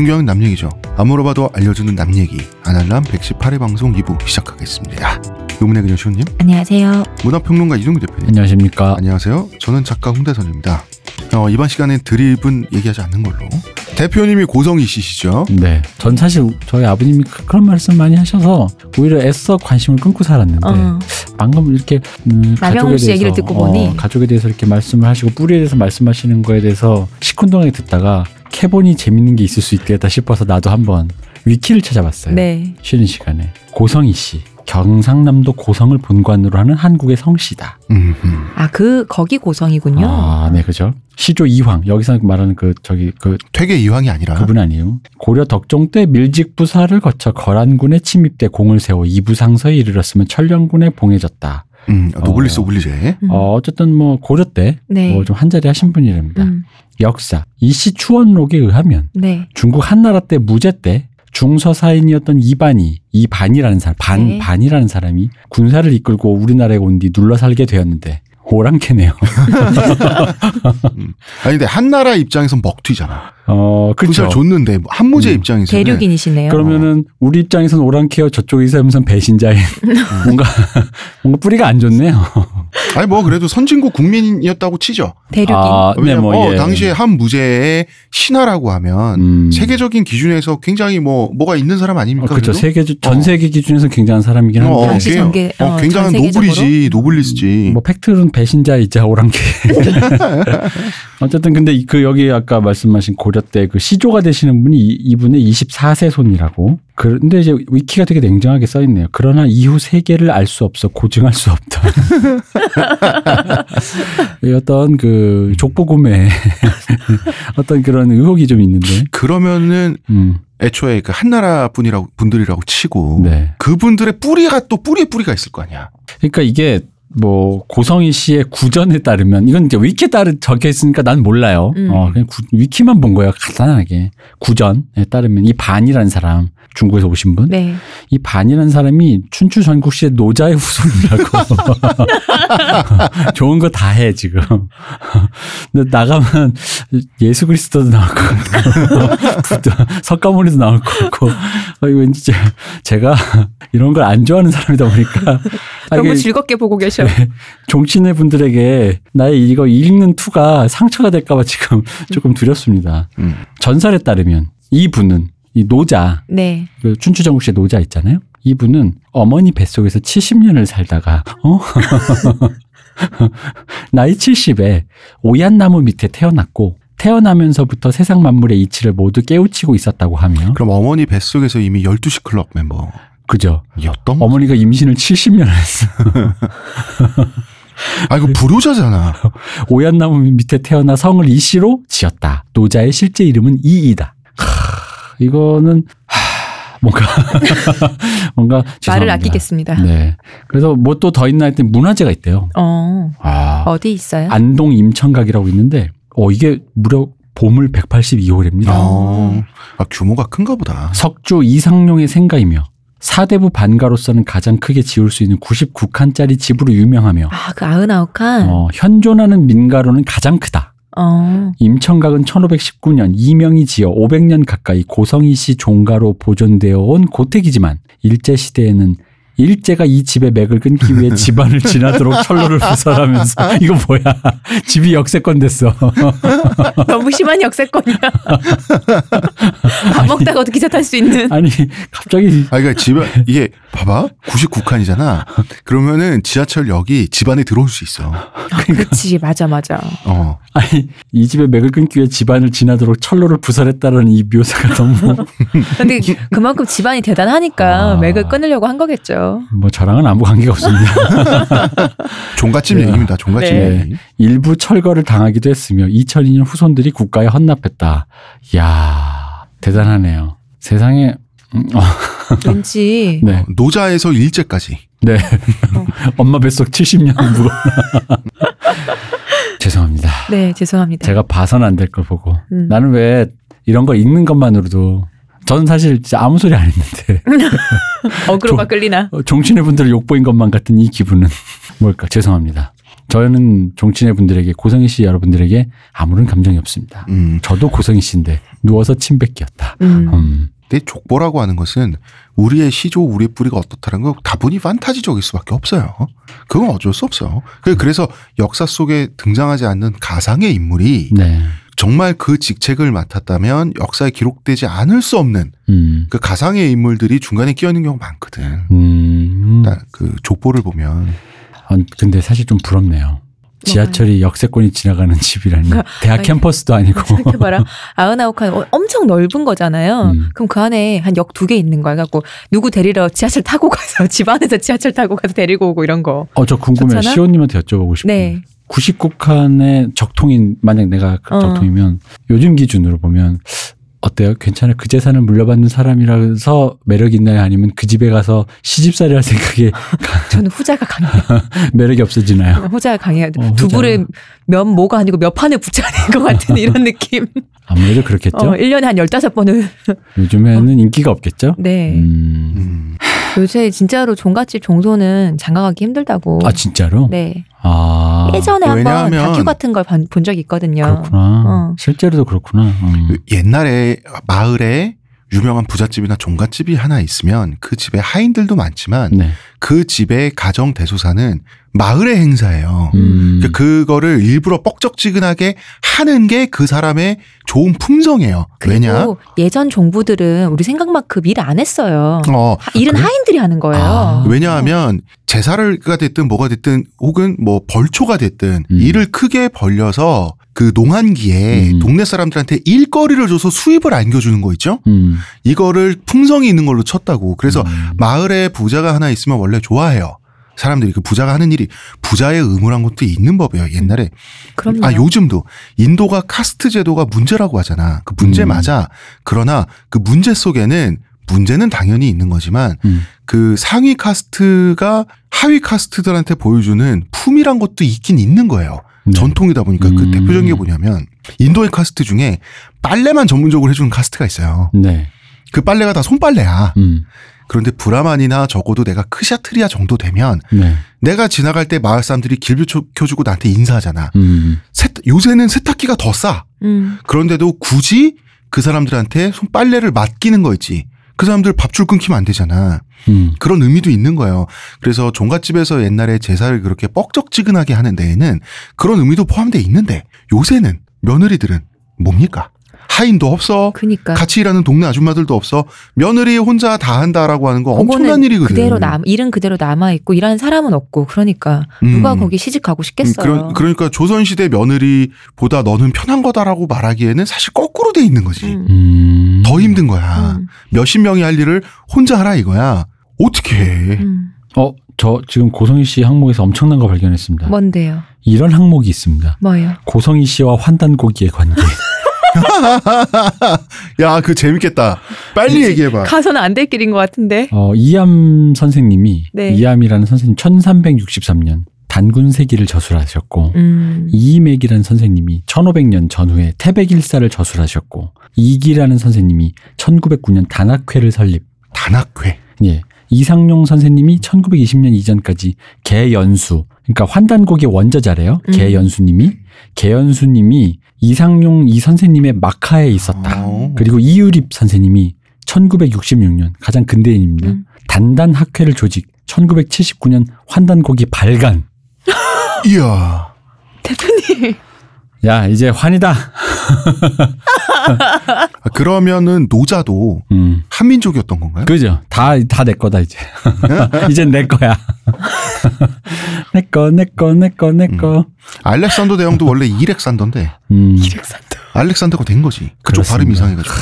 모든 경영 남 얘기죠. 안 물어봐도 알려주는 남 얘기. 아날람 118회 방송 2부 시작하겠습니다. 의문의 그녀 시호님, 안녕하세요. 문화평론가 이종규 대표님. 안녕하십니까. 안녕하세요. 저는 작가 홍대선입니다. 어, 이번 시간엔 드립은 얘기하지 않는 걸로. 대표님이 고성이 씨시죠? 네. 전 사실 저희 아버님이 그- 그런 말씀 많이 하셔서 오히려 애써 관심을 끊고 살았는데 어. 방금 이렇게 음, 가족에 대해서 얘기를 듣고 어, 보니. 가족에 대해서 이렇게 말씀을 하시고 뿌리에 대해서 말씀하시는 거에 대해서 시큰둥하게 듣다가 캐본이 재밌는 게 있을 수 있겠다 싶어서 나도 한번 위키를 찾아봤어요. 네. 쉬는 시간에 고성희 씨 경상남도 고성을 본관으로 하는 한국의 성씨다. 아, 그, 거기 고성이군요. 아, 네, 그죠. 시조 이황 여기서 말하는 그 저기 그 퇴계 이황이 아니라. 그분 아니에요. 고려 덕종 때 밀직부사를 거쳐 거란군에 침입돼 공을 세워 이부상서에 이르렀으면 천령군에 봉해졌다. 음, 노블리스 어. 오블리제. 음. 어, 어쨌든 뭐 고려 때 네. 뭐좀 한자리 하신 분이랍니다. 음, 역사 이시 추원록에 의하면 네. 중국 한나라 때 무제 때 중서사인이었던 이반이 이반이라는 사람 반 네. 반이라는 사람이 군사를 이끌고 우리나라에 온 뒤 눌러 살게 되었는데 오랑캐네요. 아니, 근데 한나라 입장에선 먹튀잖아. 어, 그렇죠. 그렇죠. 줬는데 한무제 음. 입장에서는 대륙인이시네요. 그러면은 우리 입장에서는 오랑캐어 저쪽에 있으면서 배신자인 뭔가 뭔가 뿌리가 안 좋네요. 아니 뭐 그래도 선진국 국민이었다고 치죠. 대륙인. 아, 네, 뭐 어, 예. 당시에 한무제의 신하라고 하면 음. 세계적인 기준에서 굉장히 뭐 뭐가 있는 사람 아닙니까? 어, 그렇죠. 그래도? 세계 주- 전 어. 세계 기준에서 굉장한 사람이긴 한데 어, 당시 꽤- 전개- 어, 어, 굉장한? 노블이지, 노블리스지. 뭐 팩트는 배신자이자 오랑캐. 어쨌든 근데 이- 그 여기 아까 말씀하신 고려 때그 시조가 되시는 분이 이- 이 분의 24세 손이라고. 그런데 이제 위키가 되게 냉정하게 써 있네요. 그러나 이후 세계를 알 수 없어 고증할 수 없다. 이 어떤 그 족보 구매 어떤 그런 의혹이 좀 있는데. 그러면은 음. 애초에 그 한나라 분이라고 분들이라고 치고 네. 그분들의 뿌리가 또 뿌리에 뿌리가 있을 거 아니야. 그러니까 이게 뭐 고성희 씨의 구전에 따르면 이건 이제 위키에 따르 적혀 있으니까 난 몰라요. 음. 어 그냥 구- 위키만 본 거예요. 간단하게 구전에 따르면 이 반이라는 사람 중국에서 오신 분, 네. 이 반이라는 사람이 춘추 전국시의 노자의 후손이라고 좋은 거 다 해 지금. 근데 나가면 예수 그리스도도 나올 것 같고 석가모니도 나올 것 같고 아, 이거 왠지 제- 제가 이런 걸 안 좋아하는 사람이다 보니까 아, 너무 즐겁게 보고 계셔. 종친의 분들에게 나의 이거 읽는 투가 상처가 될까봐 지금 조금 두렵습니다. 음. 전설에 따르면 이 분은 이 노자 네. 그 춘추전국시의 노자 있잖아요. 이 분은 어머니 뱃속에서 70년을 살다가 어 나이 70에 오얏 나무 밑에 태어났고 태어나면서부터 세상 만물의 이치를 모두 깨우치고 있었다고 하며 그럼 어머니 뱃속에서 이미 12시 클럽 멤버였던 그죠. 거. 어머니가 임신을 70년을 했어. 아 이거 불효자잖아. 오얏나무 밑에 태어나 성을 이씨로 지었다. 노자의 실제 이름은 이이다. 하, 이거는 하, 뭔가 뭔가 말을 죄송합니다. 아끼겠습니다. 네. 그래서 뭐 또 더 있나 했더니 문화재가 있대요. 어. 아, 어디 있어요? 안동 임천각이라고 있는데 어 이게 무려 보물 182호랍니다. 어, 아, 규모가 큰가 보다. 석주 이상룡의 생가이며 사대부 반가로서는 가장 크게 지을 수 있는 99칸짜리 집으로 유명하며 아, 그 아흔아홉 칸. 어, 현존하는 민가로는 가장 크다. 어. 임천각은 1519년 이명이 지어 500년 가까이 고성희 씨 종가로 보존되어 온 고택이지만 일제시대에는 일제가 이 집의 맥을 끊기 위해 집안을 지나도록 철로를 부설하면서 이거 뭐야 집이 역세권 됐어 너무 심한 역세권이야. 밥 먹다가도 기차 탈 수 있는. 아니 갑자기 아, 그러니까 집 이게 봐봐 99칸이잖아. 그러면은 지하철역이 집 안에 들어올 수 있어. 그렇지, 맞아, 맞아. 어. 아니 이 집의 맥을 끊기 위해 집안을 지나도록 철로를 부설했다는 이 묘사가 너무 근데 그만큼 집안이 대단하니까 아. 맥을 끊으려고 한 거겠죠. 뭐 저랑은 아무 관계가 없습니다. 종갓집 네. 얘기입니다. 종갓집 네. 얘기. 일부 철거를 당하기도 했으며 2002년 후손들이 국가에 헌납했다. 이야 대단하네요. 세상에 음, 어, 왠지 네. 노자에서 일제까지. 네. 엄마 뱃속 70년 무거. 죄송합니다. 네 죄송합니다. 제가 봐선 안 될 걸 보고. 음. 나는 왜 이런 거 읽는 것만으로도 저는 사실 진짜 아무 소리 안 했는데 어그로가 끌리나. 어, 종신의 분들을 욕보인 것만 같은 이 기분은 뭘까? 죄송합니다. 저는 종친의 분들에게 고성희 씨 여러분들에게 아무런 감정이 없습니다. 음. 저도 고성희 씨인데 누워서 침 뱉기였다. 음. 음. 근데 족보라고 하는 것은 우리의 시조, 우리의 뿌리가 어떻다는 거 다분히 판타지적일 수밖에 없어요. 그건 어쩔 수 없어요. 그- 그래서 역사 속에 등장하지 않는 가상의 인물이 네. 정말 그 직책을 맡았다면 역사에 기록되지 않을 수 없는 음. 그 가상의 인물들이 중간에 끼어 있는 경우가 많거든. 음. 딱그 족보를 보면 어, 근데 사실 좀 부럽네요. 지하철이 역세권이 지나가는 집이라니. 대학 아니, 캠퍼스도 아니고. 생각해봐라. 아흔아홉 칸 어, 엄청 넓은 거잖아요. 음. 그럼 그 안에 한 역 두 개 있는 거야. 갖고 누구 데리러 지하철 타고 가서 집 안에서 지하철 타고 가서 데리고 오고 이런 거. 어, 저 궁금해요. 좋잖아? 시호님한테 여쭤보고 싶어요. 네. 99칸의 적통인, 만약 내가 그 어. 적통이면 요즘 기준으로 보면 어때요? 괜찮아요? 그 재산을 물려받는 사람이라서 매력 있나요? 아니면 그 집에 가서 시집살이 할 생각에 저는 후자가 강해요. 매력이 없어지나요? 후자가 강해요. 어, 두불에 몇 모가 아니고 몇 판을 붙여야 될것 같은 이런 느낌. 아무래도 그렇겠죠? 어, 1년에 한 15번은. 요즘에는 인기가 없겠죠? 네. 음. 음. 요새 진짜로 종갓집 종소는 장가가기 힘들다고. 아, 진짜로? 네. 아. 예전에 한번 왜냐하면- 다큐 같은 걸 본 적이 있거든요. 그렇구나. 어. 실제로도 그렇구나. 음. 그 옛날에 마을에 유명한 부잣집이나 종갓집이 하나 있으면 그 집에 하인들도 많지만 네. 그 집의 가정 대소사는 마을의 행사예요. 음. 그러니까 그거를 일부러 뻑적지근하게 하는 게 그 사람의 좋은 품성이에요. 왜냐? 그리고 예전 종부들은 우리 생각만큼 일 안 했어요. 어, 하- 일은 그래? 하인들이 하는 거예요. 아. 왜냐하면 제사를가 됐든 뭐가 됐든 혹은 뭐 벌초가 됐든 음. 일을 크게 벌려서 그 농한기에 음. 동네 사람들한테 일거리를 줘서 수입을 안겨주는 거 있죠? 음. 이거를 풍성이 있는 걸로 쳤다고. 그래서 음. 마을에 부자가 하나 있으면 원래 좋아해요. 사람들이 그 부자가 하는 일이 부자의 의무란 것도 있는 법이에요. 옛날에 그럼요. 아 요즘도 인도가 카스트 제도가 문제라고 하잖아. 그 문제 음. 맞아. 그러나 그 문제 속에는 문제는 당연히 있는 거지만 음. 그 상위 카스트가 하위 카스트들한테 보여주는 품이란 것도 있긴 있는 거예요. 네. 전통이다 보니까 그 음. 대표적인 게 뭐냐면 인도의 카스트 중에 빨래만 전문적으로 해주는 카스트가 있어요. 네. 그 빨래가 다 손빨래야. 음. 그런데 브라만이나 적어도 내가 크샤트리아 정도 되면 네. 내가 지나갈 때 마을 사람들이 길 비켜주고 나한테 인사하잖아. 음. 세탁- 요새는 세탁기가 더 싸. 음. 그런데도 굳이 그 사람들한테 손빨래를 맡기는 거 있지. 그 사람들 밥줄 끊기면 안 되잖아. 음. 그런 의미도 있는 거예요. 그래서 종갓집에서 옛날에 제사를 그렇게 뻑적지근하게 하는 데에는 그런 의미도 포함돼 있는데 요새는 며느리들은 뭡니까? 하인도 없어. 그니까. 같이 일하는 동네 아줌마들도 없어. 며느리 혼자 다 한다라고 하는 거 엄청난 그거는 일이거든. 그대로 남 일은 그대로 남아 있고 일하는 사람은 없고 그러니까 누가 음. 거기 시집 가고 음, 싶겠어요. 그러, 그러 니까 조선 시대 며느리보다 너는 편한 거다라고 말하기에는 사실 거꾸로 돼 있는 거지. 음. 음. 더 힘든 거야. 음. 몇십 명이 할 일을 혼자 하라 이거야. 어떻게 해. 음. 어, 저 지금 고성희 씨 항목에서 엄청난 거 발견했습니다. 뭔데요? 이런 항목이 있습니다. 뭐요? 고성희 씨와 환단고기의 관계. 야, 그 재밌겠다. 빨리 얘기해봐. 가서는 안 될 길인 것 같은데. 어, 이암 선생님이 네. 이암이라는 선생님 1363년 단군 세기를 저술하셨고 음. 이맥이라는 선생님이 1500년 전후에 태백일사를 저술하셨고 이기라는 선생님이 1909년 단학회를 설립. 단학회. 예. 이상용 선생님이 1920년 이전까지 개연수 그러니까 환단곡의 원저자래요. 음. 개연수님이 개연수님이 이상용 이 선생님의 막하에 있었다. 어. 그리고 이유립 선생님이 1966년 가장 근대인입니다. 음. 단단 학회를 조직 1979년 환단곡이 발간. 이야. 대표님. 야 이제 환이다. 아, 그러면은 노자도 음. 한민족이었던 건가요? 그죠? 다 다 내 거다 이제. 이젠 내 거야. 내 거, 내 거, 내 거, 내 거. 알렉산더 대왕도 원래 이렉산더인데 음. 알렉산더가 된 거지. 그쪽 발음 그렇습니다. 이상해가지고.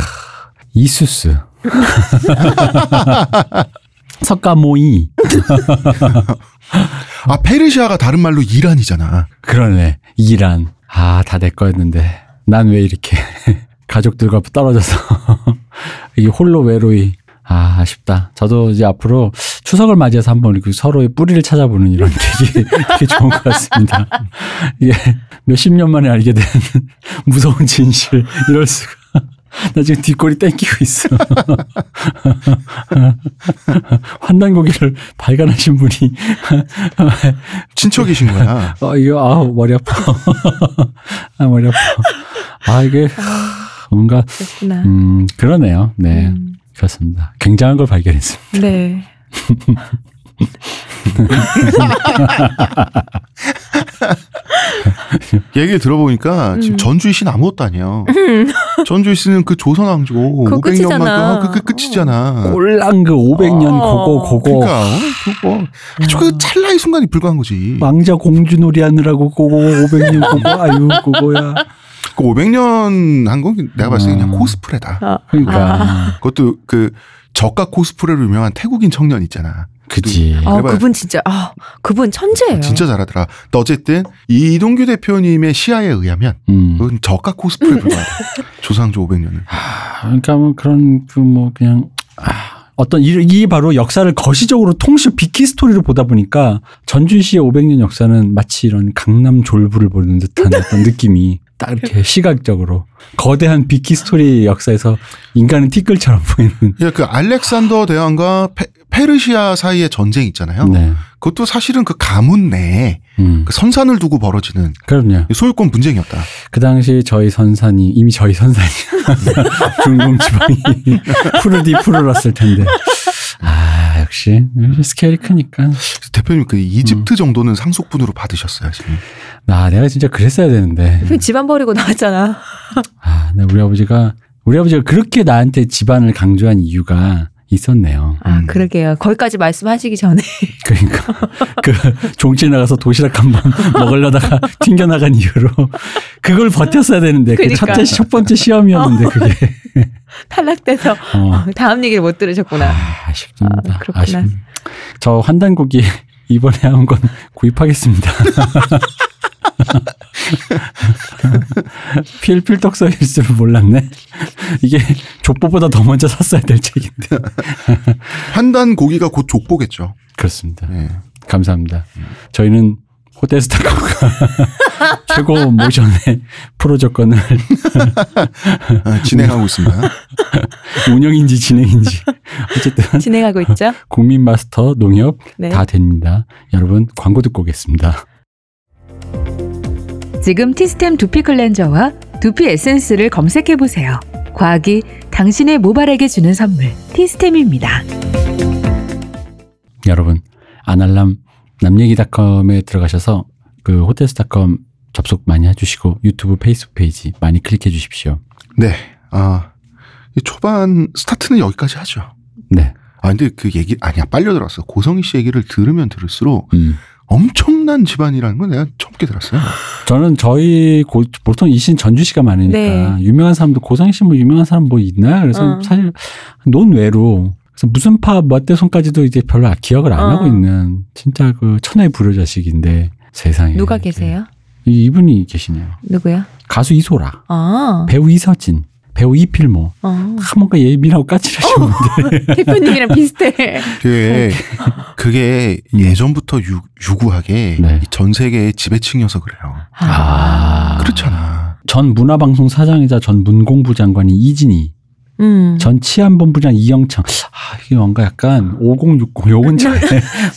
이수스. 석가모이. 아 페르시아가 다른 말로 이란이잖아. 그러네. 이란. 아, 다 내 거였는데. 난 왜 이렇게 가족들과 떨어져서 이 홀로 외로이. 아, 아쉽다. 저도 이제 앞으로 추석을 맞이해서 한번 이렇게 서로의 뿌리를 찾아보는 이런 계기, 되게 좋은 것 같습니다. 이게 몇십 년 만에 알게 된 무서운 진실, 이럴 수가. 나 지금 뒷골이 땡기고 있어. 환단 고기를 발견하신 분이 친척이신 거야. 어 이거 아 머리 아파. 아 머리 아파. 아 이게 뭔가 그렇구나. 음 그러네요. 네 음, 그렇습니다. 굉장한 걸 발견했습니다. 네. 얘기 들어보니까 지금 음. 전주희 씨는 아무것도 아니에요. 전주희 씨는 그 조선 왕조 그거 500년만 끝이잖아. 그, 그 끝이잖아. 꼴랑 그 500년 어. 고고 고고 그러니까 어? 그거 아주 그 찰나의 순간이 불과한 거지. 왕자 공주놀이 하느라고 고고 500년 고고 아유 고고야. 그 500년 한 건 내가 봤을 때 그냥 음. 코스프레다. 아, 그러니까 그것도 그 저가 코스프레로 유명한 태국인 청년 있잖아. 그지. 어. 그분 진짜, 아, 그분 천재예요. 진짜 잘하더라. 어쨌든 이 이동규 대표님의 시야에 의하면 음. 그건 저가 코스프레 불과하다. 조상조 500년은. 아, 그러니까 뭐 그런 그 뭐 그냥 아, 어떤 이, 이 바로 역사를 거시적으로 통실 비키 스토리를 보다 보니까 전주시의 500년 역사는 마치 이런 강남 졸부를 보는 듯한 어떤 느낌이 딱 이렇게 시각적으로 거대한 Big History 역사에서 인간은 티끌처럼 보이는. 예, 그 알렉산더 대왕과 페, 페르시아 사이의 전쟁 있잖아요. 네. 그것도 사실은 그 가문 내에 음. 그 선산을 두고 벌어지는 그럼요. 소유권 분쟁이었다. 그 당시 저희 선산이 이미 저희 선산이 중동 지방이 푸르디 푸르렀을 텐데. 아 역시 스케일이 크니까. 대표님 그 이집트 정도는 상속분으로 받으셨어요 지금. 나 내가 진짜 그랬어야 되는데. 집안 버리고 나왔잖아. 아, 네, 우리 아버지가 우리 아버지가 그렇게 나한테 집안을 강조한 이유가 있었네요. 아, 음. 그러게요. 거기까지 말씀하시기 전에. 그러니까 그 종치에 나가서 도시락 한 번 먹으려다가 튕겨 나간 이유로 그걸 버텼어야 되는데 그 그러니까. 첫째 첫 번째 시험이었는데 그게 탈락돼서 어. 다음 얘기를 못 들으셨구나. 아, 아쉽습니다. 아, 그렇구나. 아쉽. 저 환단고기 이번에 한 건 구입하겠습니다. 필필떡서일 줄 몰랐네. 이게 족보보다 더 먼저 샀어야 될 책인데. 판단 고기가 곧 족보겠죠. 그렇습니다. 예. 감사합니다. 저희는 호텔스타컵과 최고 모션의 프로 조건을 아, 진행하고 있습니다. 운영인지 진행인지 어쨌든 진행하고 있죠? 국민 마스터 농협 네. 다 됩니다. 여러분 광고 듣고 오겠습니다. 지금 티스템 두피 클렌저와 두피 에센스를 검색해 보세요. 과학이 당신의 모발에게 주는 선물 티스템입니다. 여러분 아날람 남얘기닷컴에 들어가셔서 그 호텔스닷컴 접속 많이 해주시고 유튜브 페이스북 페이지 많이 클릭해 주십시오. 네. 아, 이 초반 스타트는 여기까지 하죠. 네. 아, 근데 그 얘기, 아니야, 빨려 들었어. 고성희 씨 얘기를 들으면 들을수록 음. 엄청난 집안이라는 건 내가 처음 깨달았어요. 저는 저희 고, 보통 이신 전주시가 많으니까 네. 유명한 사람도 고상희 씨뭐 유명한 사람 뭐 있나요? 그래서 어. 사실 논외로 그래서 무슨 파 몇대 손까지도 이제 별로 기억을 안 어. 하고 있는 진짜 그 천하의 불효자식인데 세상에 누가 계세요? 이- 이분이 계시네요. 누구요? 가수 이소라, 아, 배우 이서진, 배우 이필모. 어. 다 뭔가 예민하고 까칠하시는데 대표님이랑 비슷해. 그게, 그게 예전부터 유, 유구하게 네. 이전 세계의 지배층이어서 그래요. 아. 그렇잖아. 전 문화방송 사장이자 전 문공부 장관이 이진희, 음. 전 치안본부장 이영창. 아, 이게 뭔가 약간 5060요 근처에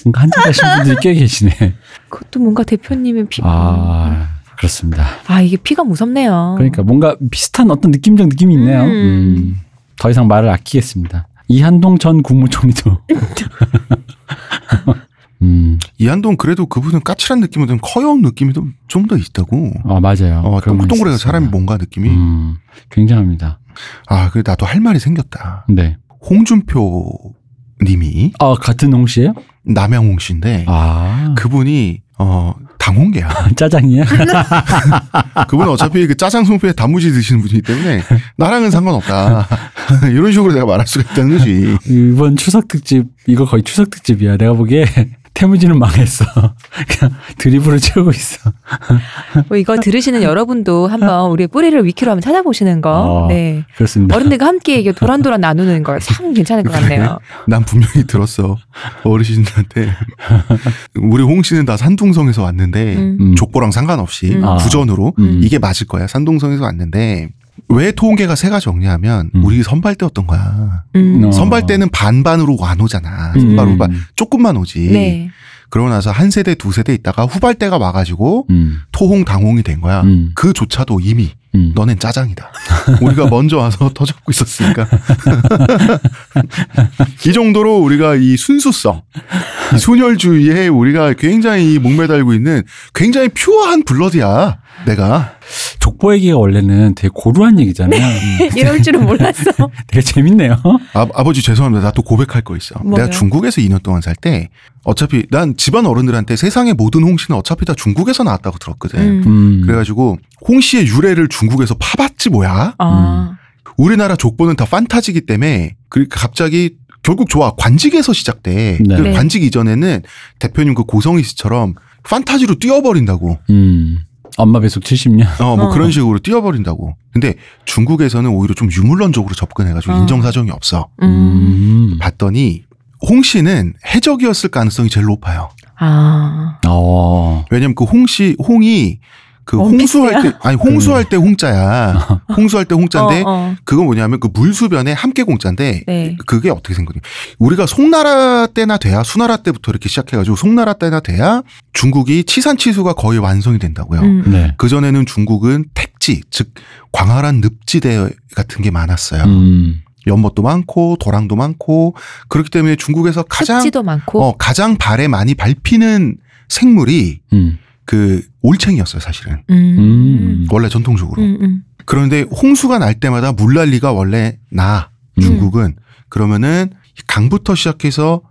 뭔가 한자가신 분들이 꽤 계시네. 그것도 뭔가 대표님의 피. 아, 그렇습니다. 아, 이게 피가 무섭네요. 그러니까 뭔가 비슷한 어떤 느낌적 느낌이 있네요. 음. 음. 더 이상 말을 아끼겠습니다. 이한동 전 국무총리도. 음, 이한동 그래도 그분은 까칠한 느낌은 좀 커여운 느낌이 좀 더 있다고. 아 맞아요. 어, 동글동글해서. 사람이 뭔가 느낌이. 음, 굉장합니다. 아, 그래, 나도 할 말이 생겼다. 네. 홍준표 님이 아 같은 홍 씨예요? 남양홍 씨인데 아, 그분이 어 당홍계야. 짜장이야? 그분은 어차피 그 짜장 송편에 단무지 드시는 분이기 때문에 나랑은 상관없다. 이런 식으로 내가 말할 수가 있다는 거지. 이번 추석 특집 이거 거의 추석 특집이야. 내가 보기에 태무지는 망했어. 그냥 드리블을 채우고 있어. 뭐 이거 들으시는 여러분도 한번 우리의 뿌리를 위키로 한번 찾아보시는 거. 어. 네. 그렇습니다. 어른들과 함께 이게 도란도란 나누는 거 참 괜찮을 것 같네요. 난 분명히 들었어. 어르신들한테. 우리 홍 씨는 다 산둥성에서 왔는데 음. 음. 족보랑 상관없이 음. 아. 부전으로 음. 이게 맞을 거야. 산둥성에서 왔는데 왜 토온계가 세 가지 정리하면 음. 우리 선발대였던 거야. 음. 어. 선발 때는 반반으로 안 오잖아. 음. 선발 후발 조금만 오지. 네. 그러고 나서 한 세대 두 세대 있다가 후발 때가 와가지고 음. 토홍 당홍이 된 거야. 음. 그조차도 이미 음. 너넨 짜장이다. 우리가 먼저 와서 터잡고 있었으니까. 이 정도로 우리가 이 순수성, 이 소멸주의에 우리가 굉장히 목매달고 있는 굉장히 퓨어한 블러드야. 내가. 족보 얘기가 원래는 되게 고루한 얘기잖아요. 음. 이럴 줄은 몰랐어. 되게 재밌네요. 아, 아버지 죄송합니다. 나 또 고백할 거 있어. 뭐요? 내가 중국에서 2년 동안 살 때 어차피 난 집안 어른들한테 세상의 모든 홍씨는 어차피 다 중국에서 나왔다고 들었거든. 음. 음. 그래가지고 홍씨의 유래를 중국에서 파봤지 뭐야. 아. 우리나라 족보는 다 판타지기 때문에 그 갑자기 결국 좋아 관직에서 시작돼. 네. 그 네. 관직 이전에는 대표님 그 고성희 씨처럼 판타지로 뛰어버린다고. 음. 엄마 배속 70년. 어, 뭐 어. 그런 식으로 뛰어버린다고. 근데 중국에서는 오히려 좀 유물론적으로 접근해가지고 어. 인정사정이 없어. 음. 봤더니 홍 씨는 해적이었을 가능성이 제일 높아요. 아. 어. 왜냐면 그 홍 씨 홍이 그 원피스야? 홍수할 때 아니 홍수할 때 홍자야. 홍수할 때 홍자인데 어, 어. 그건 뭐냐면 그 물수변에 함께 공자인데 네. 그게 어떻게 생겼냐. 우리가 송나라 때나 돼야 수나라 때부터 이렇게 시작해가지고 송나라 때나 돼야 중국이 치산치수가 거의 완성이 된다고요. 음. 네. 그 전에는 중국은 택지, 즉 광활한 늪지대 같은 게 많았어요. 음. 연못도 많고 도랑도 많고 그렇기 때문에 중국에서 가장. 어, 가장 발에 많이 밟히는 생물이 음. 그 올챙이였어요, 사실은. 음. 음. 원래 전통적으로. 음. 음. 그런데 홍수가 날 때마다 물난리가 원래 나 음. 중국은 그러면은 강부터 시작해서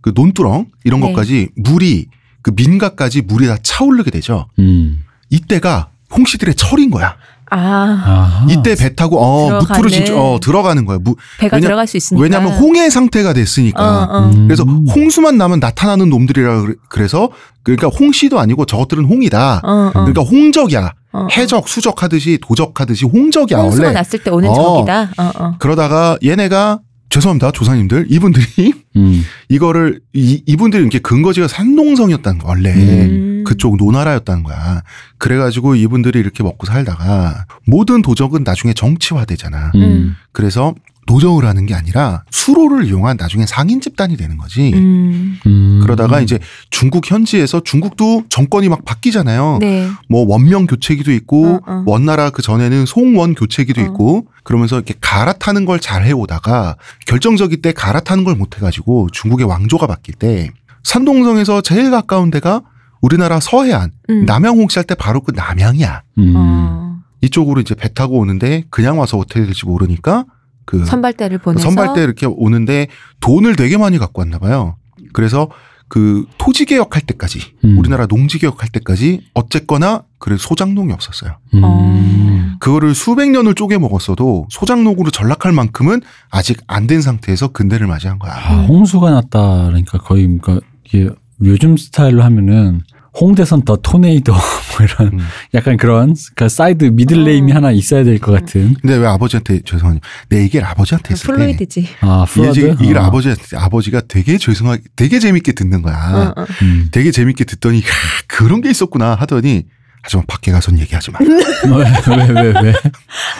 그 논두렁 이런 네. 것까지 물이 그 민가까지 물이 다 차오르게 되죠. 음. 이때가 홍씨들의 철인 거야. 아. 아하. 이때 배 타고 어 들어가는. 무프로 진짜 어 들어가는 거야. 무, 배가 왜냐- 들어갈 수 있으니까. 왜냐하면 홍의 상태가 됐으니까. 어, 어. 음. 그래서 홍수만 나면 나타나는 놈들이라 그래- 그래서 그러니까 홍씨도 아니고 저것들은 홍이다. 어, 어. 그러니까 홍적이야. 어, 어. 해적, 수적하듯이 도적하듯이 홍적이야 홍수가 원래. 났을 때 오는 어. 적이다. 어, 어. 그러다가 얘네가 죄송합니다 조상님들 이분들이 음. 이거를 이, 이분들이 이렇게 근거지가 산동성이었다는 거 원래 음. 그쪽 노나라였다는 거야. 그래가지고 이분들이 이렇게 먹고 살다가 모든 도적은 나중에 정치화되잖아. 음. 그래서 노정을 하는 게 아니라 수로를 이용한 나중에 상인 집단이 되는 거지. 음. 음. 그러다가 이제 중국 현지에서 중국도 정권이 막 바뀌잖아요. 네. 뭐 원명 교체기도 있고 어, 어. 원나라 그 전에는 송원 교체기도 어. 있고 그러면서 이렇게 갈아타는 걸 잘 해오다가 결정적일 때 갈아타는 걸 못 해가지고 중국의 왕조가 바뀔 때 산동성에서 제일 가까운 데가 우리나라 서해안 음. 남양 홍시할 때 바로 그 남양이야. 음. 어. 이쪽으로 이제 배 타고 오는데 그냥 와서 어떻게 될지 모르니까 그 선발대를 보내서 선발 때 이렇게 오는데 돈을 되게 많이 갖고 왔나 봐요. 그래서 그 토지 개혁할 때까지 음. 우리나라 농지 개혁할 때까지 어쨌거나 그래 소장농이 없었어요. 음. 어. 그거를 수백 년을 쪼개 먹었어도 소장농으로 전락할 만큼은 아직 안 된 상태에서 근대를 맞이한 거야. 아, 홍수가 났다. 그러니까 거의 그러니까 이게 요즘 스타일로 하면은 홍대선 the 토네이도 뭐 이런 음. 약간 그런 그 사이드 middle name이 어. 하나 있어야 될 것 같은. 근데 왜 아버지한테 죄송하니 내 얘기를 아버지한테 했을 때 플루이드지. 아, 이 프로드. 얘기- 이걸 어. 아버지한테 아버지가 되게 죄송하게 되게 재밌게 듣는 거야. 어, 어. 음. 되게 재밌게 듣더니 야, 그런 게 있었구나 하더니 하지만 밖에 가선 얘기하지 마. 왜, 왜, 왜?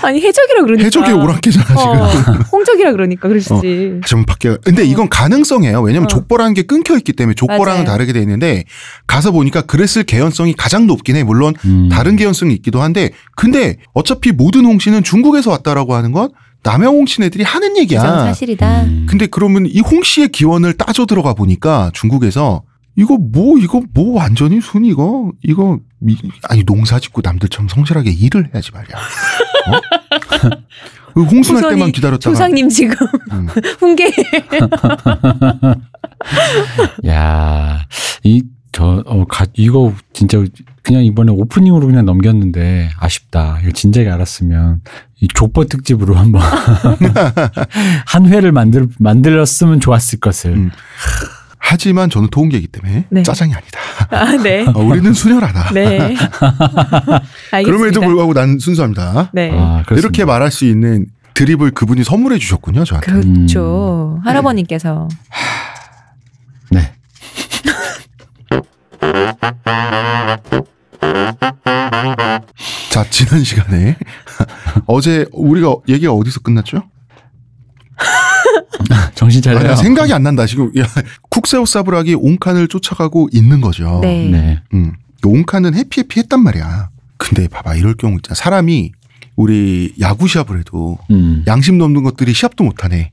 아니 해적이라 그러니까. 해적의 오랑캐잖아 지금. 어, 홍적이라 그러니까 그러시지. 하지만 밖에 근데 이건 가능성이에요. 왜냐면 어. 족보라는 게 끊겨 있기 때문에 족보랑은 맞아요. 다르게 돼 있는데 가서 보니까 그랬을 개연성이 가장 높긴 해. 물론 음. 다른 개연성이 있기도 한데 근데 어차피 모든 홍씨는 중국에서 왔다라고 하는 건 남양 홍씨 애들이 하는 얘기야. 사실이다. 음. 근데 그러면 이 홍씨의 기원을 따져 들어가 보니까 중국에서 이거 뭐 이거 뭐 완전히 순 이거 이거 미- 아니 농사 짓고 남들처럼 성실하게 일을 해야지 말이야. 어? 그 홍순할 후손이 때만 기다렸다가 조상님 지금 음. 훈계. 야, 이, 저, 어, 가, 이거 진짜 그냥 이번에 오프닝으로 그냥 넘겼는데 아쉽다. 이거 진작에 알았으면 이 족보 특집으로 한번 한 회를 만들, 만들었으면 좋았을 것을. 음. 하지만 저는 도움계이기 때문에 네. 짜장이 아니다. 아, 네. 어, 우리는 순혈하다. 네. 알겠습니다. 그럼에도 불구하고 난 순수합니다. 네. 아. 이렇게 말할 수 있는 드립을 그분이 선물해 주셨군요, 저한테. 그렇죠. 할아버님께서 네. 자, 지난 시간에 어제 우리가 얘기가 어디서 끝났죠? 정신 아니, 차려요. 생각이 안 난다. 지금 야, 쿡세우 사브락이 옹칸을 쫓아가고 있는 거죠. 네. 네. 음. 옹칸은 해피해피 했단 말이야. 근데 봐봐 이럴 경우 있잖아. 사람이 우리 야구 시합을 해도 음. 양심 넘는 것들이 시합도 못하네.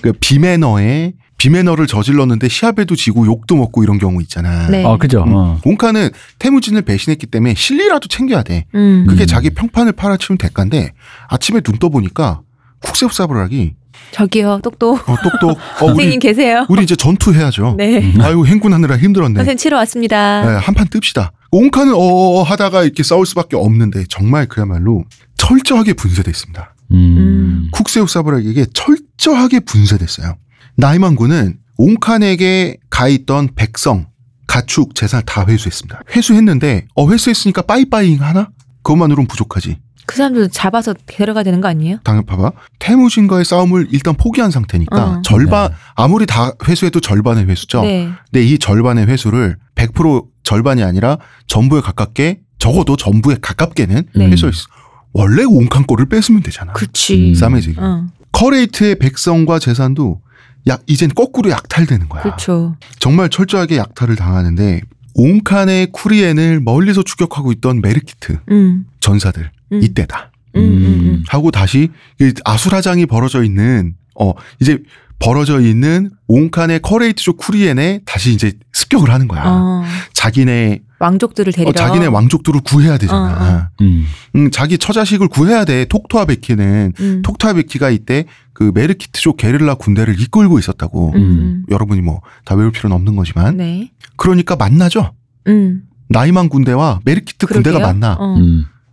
그 비매너에 비매너를 저질렀는데 시합에도 지고 욕도 먹고 이런 경우 있잖아. 네. 어, 그죠. 음. 어. 옹칸은 태무진을 배신했기 때문에 실리라도 챙겨야 돼. 음. 그게 음. 자기 평판을 팔아치운 대가인데 아침에 눈 떠보니까 쿡세우 사브락이 저기요, 똑똑. 어, 똑똑 어, 선생님 우리 계세요? 우리 이제 전투해야죠. 네. 아이고 행군하느라 힘들었네. 선생님 치러 왔습니다. 네, 한판 뜹시다. 옹카는 어어 하다가 이렇게 싸울 수밖에 없는데 정말 그야말로 철저하게 분쇄돼 있습니다. 음. 쿡세우 사브락에게 철저하게 분쇄됐어요. 나이만군은 옹칸에게 가 있던 백성, 가축, 재산 다 회수했습니다. 회수했는데 어 회수했으니까 빠이빠이잉 하나? 그것만으로는 부족하지. 그 사람들 잡아서 데려가야 되는 거 아니에요? 당연 봐봐. 태무진과의 싸움을 일단 포기한 상태니까 어. 절반 아무리 다 회수해도 절반의 회수죠. 네. 근데 이 절반의 회수를 100% 절반이 아니라 전부에 가깝게 적어도 전부에 가깝게는 네. 회수할 수 있어. 원래 온칸 꼴을 뺏으면 되잖아. 그치. 음. 싸매지. 어, 커레이트의 백성과 재산도 약 이젠 거꾸로 약탈되는 거야. 그렇죠. 정말 철저하게 약탈을 당하는데 온칸의 쿠리엔을 멀리서 추격하고 있던 메르키트 음. 전사들 음. 이때다. 음, 음, 음. 하고 다시 이 아수라장이 벌어져 있는 어 이제 벌어져 있는 온칸의 커레이트족 쿠리엔에 다시 이제 습격을 하는 거야. 어, 자기네 왕족들을 데리러. 어, 자기네 왕족들을 구해야 되잖아. 어, 음. 음, 자기 처자식을 구해야 돼. 톡토아 베키는 음. 톡토아 베키가 이때 그 메르키트족 게릴라 군대를 이끌고 있었다고. 음, 음. 여러분이 뭐 다 외울 필요는 없는 거지만 네. 그러니까 만나죠. 음. 나이만 군대와 메르키트 군대가 그러게요. 만나.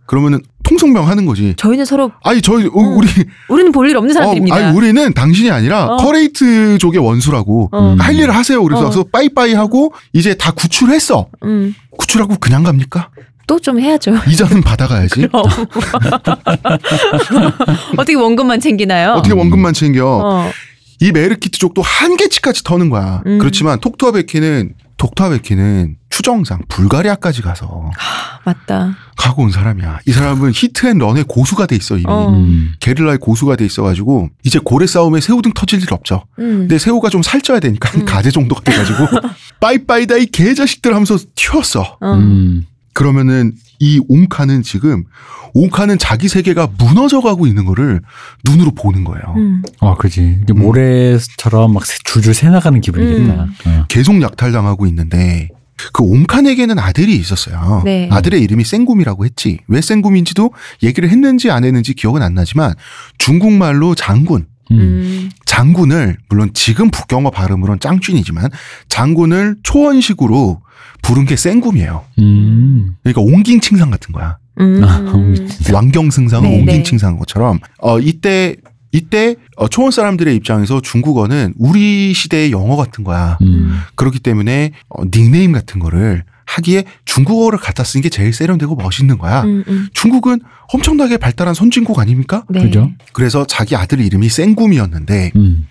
어. 음. 그러면은 통성명 하는 거지. 저희는 서로 아니 저희 어, 어. 우리 우리는 볼 일 없는 어, 사람들입니다. 아니 우리는 당신이 아니라 어. 커레이트족의 원수라고 어. 음. 할 일을 하세요. 그래서 어. 빠이빠이 하고 이제 다 구출했어. 음. 구출하고 그냥 갑니까? 또 좀 해야죠. 이자는 받아가야지. 어떻게 원금만 챙기나요? 어떻게 원금만 챙겨? 어. 이 메르키트족도 한계치까지 터는 거야. 음. 그렇지만 톡토아베키는 톡토아베키는 추정상 불가리아까지 가서 맞다. 가고 온 사람이야. 이 사람은 히트앤런의 고수가 돼 있어 이미. 어. 음. 게릴라의 고수가 돼 있어가지고 이제 고래 싸움에 새우등 터질 일 없죠. 음. 근데 새우가 좀 살쪄야 되니까 한 음. 가재 정도가 돼가지고 빠이빠이다 이 개자식들 하면서 튀었어. 어. 음. 그러면은 이 옹카는 지금 옹카는 자기 세계가 무너져가고 있는 거를 눈으로 보는 거예요. 음. 아, 그지. 이게 모래처럼 막 새- 줄줄 새 나가는 기분이겠다. 음. 어. 계속 약탈당하고 있는데 그 옹칸에게는 아들이 있었어요. 네. 아들의 이름이 생굼이라고 했지. 왜 생굼인지도 얘기를 했는지 안 했는지 기억은 안 나지만 중국말로 장군, 음. 음. 장군을 물론 지금 북경어 발음으로는 짱쥔이지만 장군을 초원식으로 부른 게 생굼이에요. 음. 그러니까 옹깅칭상 같은 거야. 음. 아, 왕경승상은 네, 옹깅칭상한 것처럼 어 이때 이때 어, 초원 사람들의 입장에서 중국어는 우리 시대의 영어 같은 거야. 음. 그렇기 때문에 어, 닉네임 같은 거를 하기에 중국어를 갖다 쓰는 게 제일 세련되고 멋있는 거야. 음, 음. 중국은 엄청나게 발달한 선진국 아닙니까? 네. 그죠? 그래서 자기 아들 이름이 생굼이었는데 음.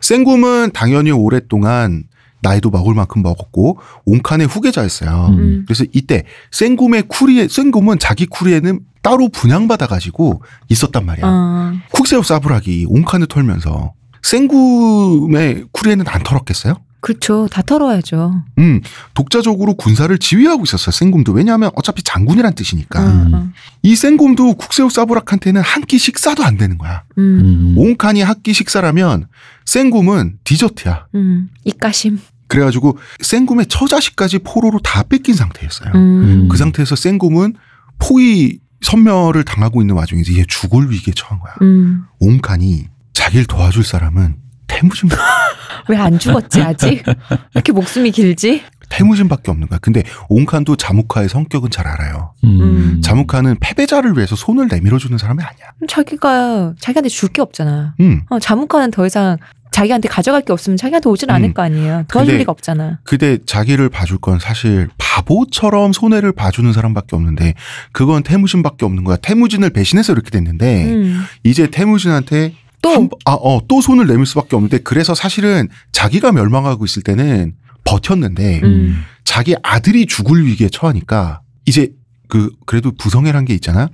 생굼은 당연히 오랫동안 나이도 먹을 만큼 먹었고 옹칸의 후계자였어요. 음. 음. 그래서 이때 생굼의 쿠리에 생굼은 자기 쿠리에는 따로 분양받아 가지고 있었단 말이야. 어. 쿡세우 사브락이 옹칸을 털면서 생굼의 쿠리에는 안 털었겠어요? 그렇죠. 다 털어야죠. 음, 독자적으로 군사를 지휘하고 있었어요. 생굼도 왜냐하면 어차피 장군이란 뜻이니까. 어, 어. 이 생굼도 국세우 사브락한테는 한 끼 식사도 안 되는 거야. 음. 음. 옹칸이 한 끼 식사라면 생굼은 디저트야. 음. 입가심. 그래가지고 생굼의 처자식까지 포로로 다 뺏긴 상태였어요. 음. 그 상태에서 생굼은 포위 선멸을 당하고 있는 와중에 이제 죽을 위기에 처한 거야. 음. 옹칸이 자기를 도와줄 사람은 태무진 왜 안 죽었지 아직? 왜 이렇게 목숨이 길지? 태무진밖에 없는 거야. 근데 옹칸도 자무카의 성격은 잘 알아요. 음. 자무카는 패배자를 위해서 손을 내밀어 주는 사람이 아니야. 자기가 자기한테 줄 게 없잖아. 음. 어, 자문과는 더 이상 자기한테 가져갈 게 없으면 자기한테 오진 않을 음. 거 아니에요. 도와줄 근데 리가 없잖아. 근데 자기를 봐줄 건 사실 바보처럼 손해를 봐주는 사람밖에 없는데 그건 태무진밖에 없는 거야. 태무진을 배신해서 이렇게 됐는데 음. 이제 태무진한테 또 한- 아, 어, 또 손을 내밀 수밖에 없는데 그래서 사실은 자기가 멸망하고 있을 때는 버텼는데 음. 자기 아들이 죽을 위기에 처하니까 이제 그 그래도 부성애란 게 있잖아.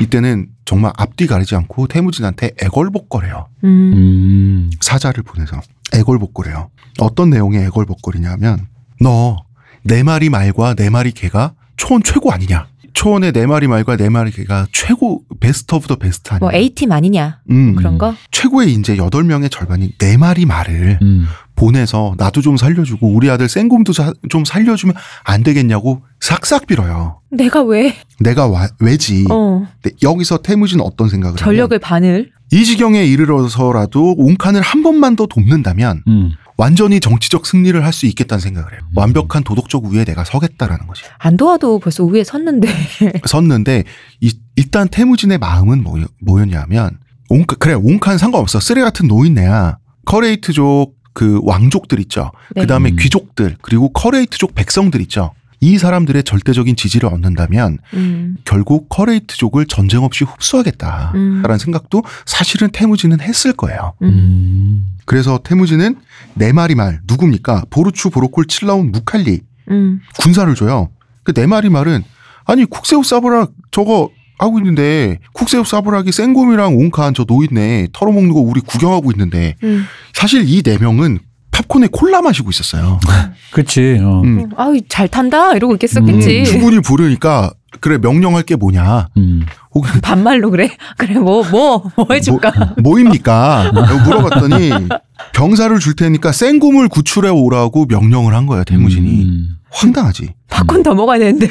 이때는 정말 앞뒤 가리지 않고 태무진한테 애걸복걸해요. 음. 음. 사자를 보내서 애걸복걸해요. 어떤 내용의 애걸복걸이냐면 너네 마리 말과 네 마리 개가 초원 최고 아니냐? 초원의 네 마리 말과 네 마리 개가 최고 best of the best 아니냐? 뭐 A팀 아니냐 음, 그런 거? 최고의 이제 여덟 명의 절반인 네 마리 말을 음. 보내서 나도 좀 살려주고 우리 아들 생곰도 사- 좀 살려주면 안 되겠냐고 싹싹 빌어요. 내가 왜 내가 와- 왜지? 어, 근데 여기서 태무진 어떤 생각을 전력을 반을 하면 이 지경에 이르러서라도 옹칸을 한 번만 더 돕는다면 음. 완전히 정치적 승리를 할 수 있겠다는 생각을 해요. 완벽한 도덕적 우위에 내가 서겠다라는 거지. 안 도와도 벌써 우위에 섰는데 섰는데 이- 일단 태무진의 마음은 뭐, 뭐였냐면 옹칸 그래 옹칸 상관없어 쓰레기 같은 노인네야 커레이트족 그 왕족들 있죠. 네. 그 다음에 음. 귀족들 그리고 커레이트족 백성들 있죠. 이 사람들의 절대적인 지지를 얻는다면 음, 결국 커레이트족을 전쟁 없이 흡수하겠다라는 음. 생각도 사실은 태무진은 했을 거예요. 음. 음. 그래서 태무진은 네 마리 말 누굽니까? 보르추 보로콜 칠라운 무칼리 음. 군사를 줘요. 그 네 마리 말은 아니 쿡세우 사브락 저거 하고 있는데 쿡세우 사브락이 생곰이랑 옹칸 저 노인네 털어먹는 거 우리 구경하고 있는데 음. 사실 이 네 명은 팝콘에 콜라 마시고 있었어요. 그치. 어. 음. 아유 잘 탄다 이러고 있겠었겠지. 음, 주군이 부르니까 그래 명령할 게 뭐냐? 음. 혹은 반말로 그래. 그래 뭐 뭐 뭐 해줄까. 뭐, 입니까 물어봤더니 병사를 줄 테니까 생곰을 구출해 오라고 명령을 한 거예요. 대무진이 음. 황당하지. 팝콘 더 먹어야 되는데요.